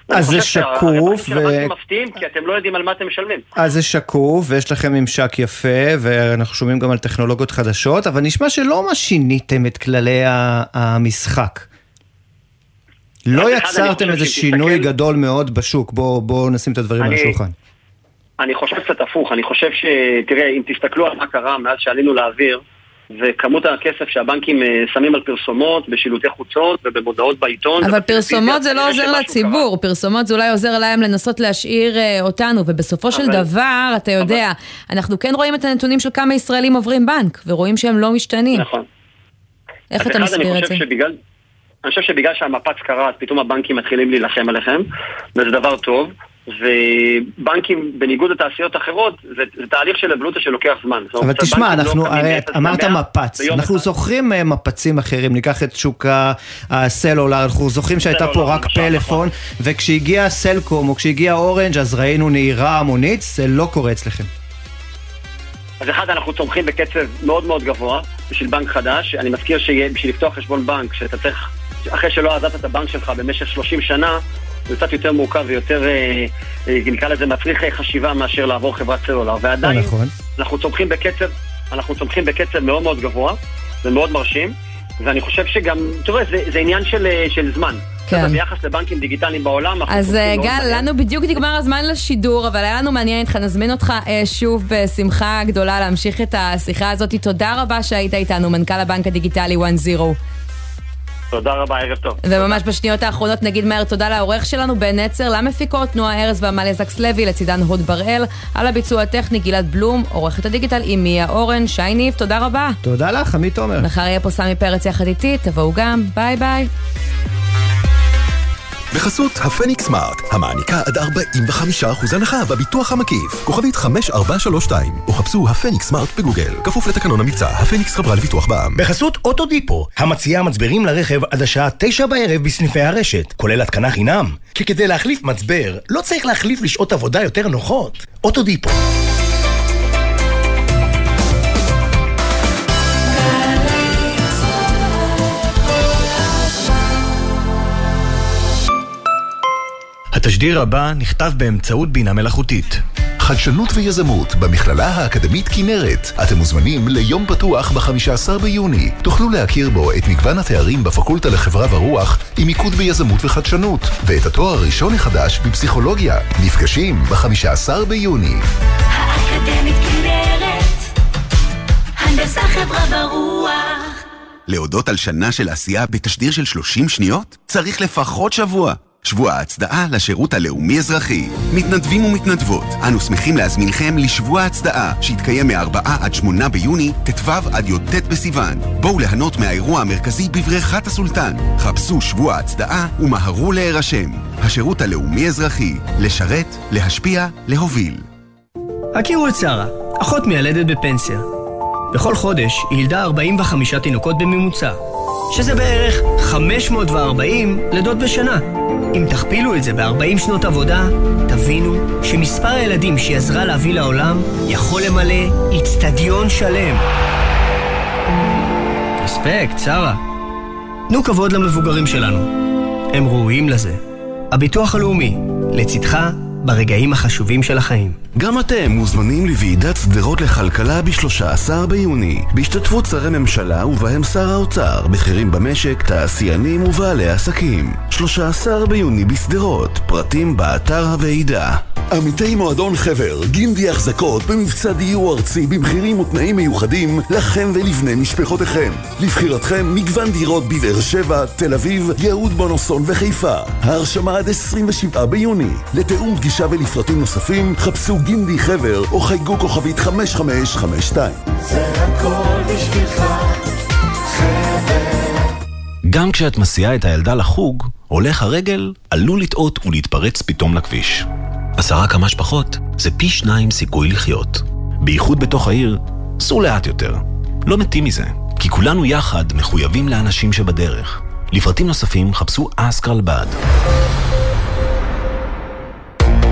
אז זה שקוף, ו- מפתיעים, כי אתם לא יודעים על מה אתם משלמים. אז זה שקוף, ויש לכם ממשק יפה, ואנחנו שומעים גם על טכנולוגיות חדשות, אבל נשמע שלא ממש שיניתם את כללי המשחק. לא יצרתם איזה שינוי תסתכל- גדול מאוד בשוק, בואו בוא נשים את הדברים על אני- השולחן. אני חושב קצת הפוך, אני חושב ש... תראה, אם תסתכלו על מה קרה מאז שעלינו לאוויר, וכמות הכסף שהבנקים אה, שמים על פרסומות, בשילוטי חוצות ובמודעות בעיתון. אבל פרסומות זה לא עוזר לציבור, פרסומות זה אולי עוזר להם לנסות להשאיר אה, אותנו, ובסופו של אבל- דבר, אתה יודע, אנחנו כן רואים את הנתונים של כמה ישראלים עוברים בנק, ורואים שהם לא משתנים. נכון. איך אתה מסביר את זה? שבגלל, אני חושב שבגלל שהמפץ קרה, אז פתאום הבנקים מתחילים להילחם עליכם, וזה דבר טוב. ובנקים, בניגוד לתעשיות אחרות, זה, זה תהליך של אבולוציה שלוקח זמן. אבל תשמע, לא אנחנו, קמים הרי אמרת מפץ, אנחנו אחד. זוכרים אה, מפצים אחרים, ניקח את שוק הסלולר, אנחנו זוכרים שהייתה פה סלולר, רק למשל, פלאפון, וכשהגיע סלקום או כשהגיע אורנג' אז ראינו נהירה המונית, זה לא קורה אצלכם. אז אחד, אנחנו צומחים בקצב מאוד מאוד גבוה בשביל בנק חדש. אני מזכיר שבשביל לפתוח חשבון בנק, שאתה צריך, אחרי שלא עזבת את הבנק שלך במשך 30 שנה, זה קצת יותר מורכב ויותר, אה, אה, נקרא לזה, מצריך אה, חשיבה מאשר לעבור חברת סלולר. ועדיין, נכון. אנחנו צומחים בקצב, אנחנו צומחים בקצב מאוד מאוד גבוה ומאוד מרשים, ואני חושב שגם, תראה, זה, זה עניין של, של זמן. כן. ביחס לבנקים דיגיטליים בעולם, אז גל. לנו בדיוק נגמר הזמן לשידור, אבל היה לנו מעניין איתך, נזמין אותך אה, שוב בשמחה גדולה להמשיך את השיחה הזאת. תודה רבה שהיית איתנו, מנכ"ל הבנק הדיגיטלי 1-0. תודה רבה, ערב טוב. וממש בשניות האחרונות נגיד מהר תודה לעורך שלנו בן נצר, למפיקות נועה ארז ועמליה זקס לוי, לצידן הוד בראל, על הביצוע הטכני גלעד בלום, עורכת הדיגיטל עם מיה אורן, שי ניב, תודה רבה. תודה לך, עמית תומר. מחר יהיה פה סמי פרץ יחד איתי, תבואו גם, ביי ביי. בחסות הפניקס Smart, המעניקה עד 45% הנחה בביטוח המקיף. כוכבית 5432, או חפשו הפניקס Smart בגוגל. כפוף לתקנון המבצע, הפניקס חברה לביטוח בע"מ. בחסות אוטודיפו, המציעה מצברים לרכב עד השעה תשע בערב בסניפי הרשת, כולל התקנה חינם. כי כדי להחליף מצבר, לא צריך להחליף לשעות עבודה יותר נוחות. אוטודיפו. התשדיר הבא נכתב באמצעות בינה מלאכותית. חדשנות ויזמות במכללה האקדמית כנרת. אתם מוזמנים ליום פתוח ב-15 ביוני. תוכלו להכיר בו את מגוון התארים בפקולטה לחברה ורוח עם מיקוד ביזמות וחדשנות, ואת התואר הראשון החדש בפסיכולוגיה. נפגשים ב-15 ביוני. האקדמית כנרת, הנדסה חברה ורוח. להודות על שנה של עשייה בתשדיר של 30 שניות? צריך לפחות שבוע. שבוע ההצדעה לשירות הלאומי-אזרחי. מתנדבים ומתנדבות, אנו שמחים להזמינכם לשבוע ההצדעה, שיתקיים מ-4 עד 8 ביוני, ט"ו עד י"ט בסיוון. בואו ליהנות מהאירוע המרכזי בבריכת הסולטן. חפשו שבוע ההצדעה ומהרו להירשם. השירות הלאומי-אזרחי, לשרת, להשפיע, להוביל. הכירו את שרה, אחות מיילדת בפנסיה. בכל חודש היא ילדה 45 תינוקות בממוצע, שזה בערך 540 לידות בשנה. אם תכפילו את זה ב-40 שנות עבודה, תבינו שמספר הילדים שהיא עזרה להביא לעולם יכול למלא איצטדיון שלם. רספקט, שרה. תנו כבוד למבוגרים שלנו. הם ראויים לזה. הביטוח הלאומי, לצדך ברגעים החשובים של החיים. גם אתם מוזמנים לוועידת שדרות לכלכלה ב-13 ביוני, בהשתתפות שרי ממשלה ובהם שר האוצר, בכירים במשק, תעשיינים ובעלי עסקים. 13 ביוני בשדרות, פרטים באתר הוועידה. עמיתי מועדון חבר, גינדי החזקות במבצע דיור ארצי במחירים ותנאים מיוחדים לכם ולבני משפחותיכם. לבחירתכם מגוון דירות בבאר שבע, תל אביב, יהוד בונוסון וחיפה. ההרשמה עד 27 ביוני. לתיאום פגישה ולפרטים נוספים, חפשו גינדי חבר או חייגו כוכבית 5552. זה הכל בשבילך, חבר. גם כשאת מסיעה את הילדה לחוג, הולך הרגל עלול לטעות ולהתפרץ פתאום לכביש. עשרה כמה שפחות זה פי שניים סיכוי לחיות. בייחוד בתוך העיר, סעו לאט יותר. לא מתים מזה, כי כולנו יחד מחויבים לאנשים שבדרך. לפרטים נוספים חפשו אסק רלב"ד.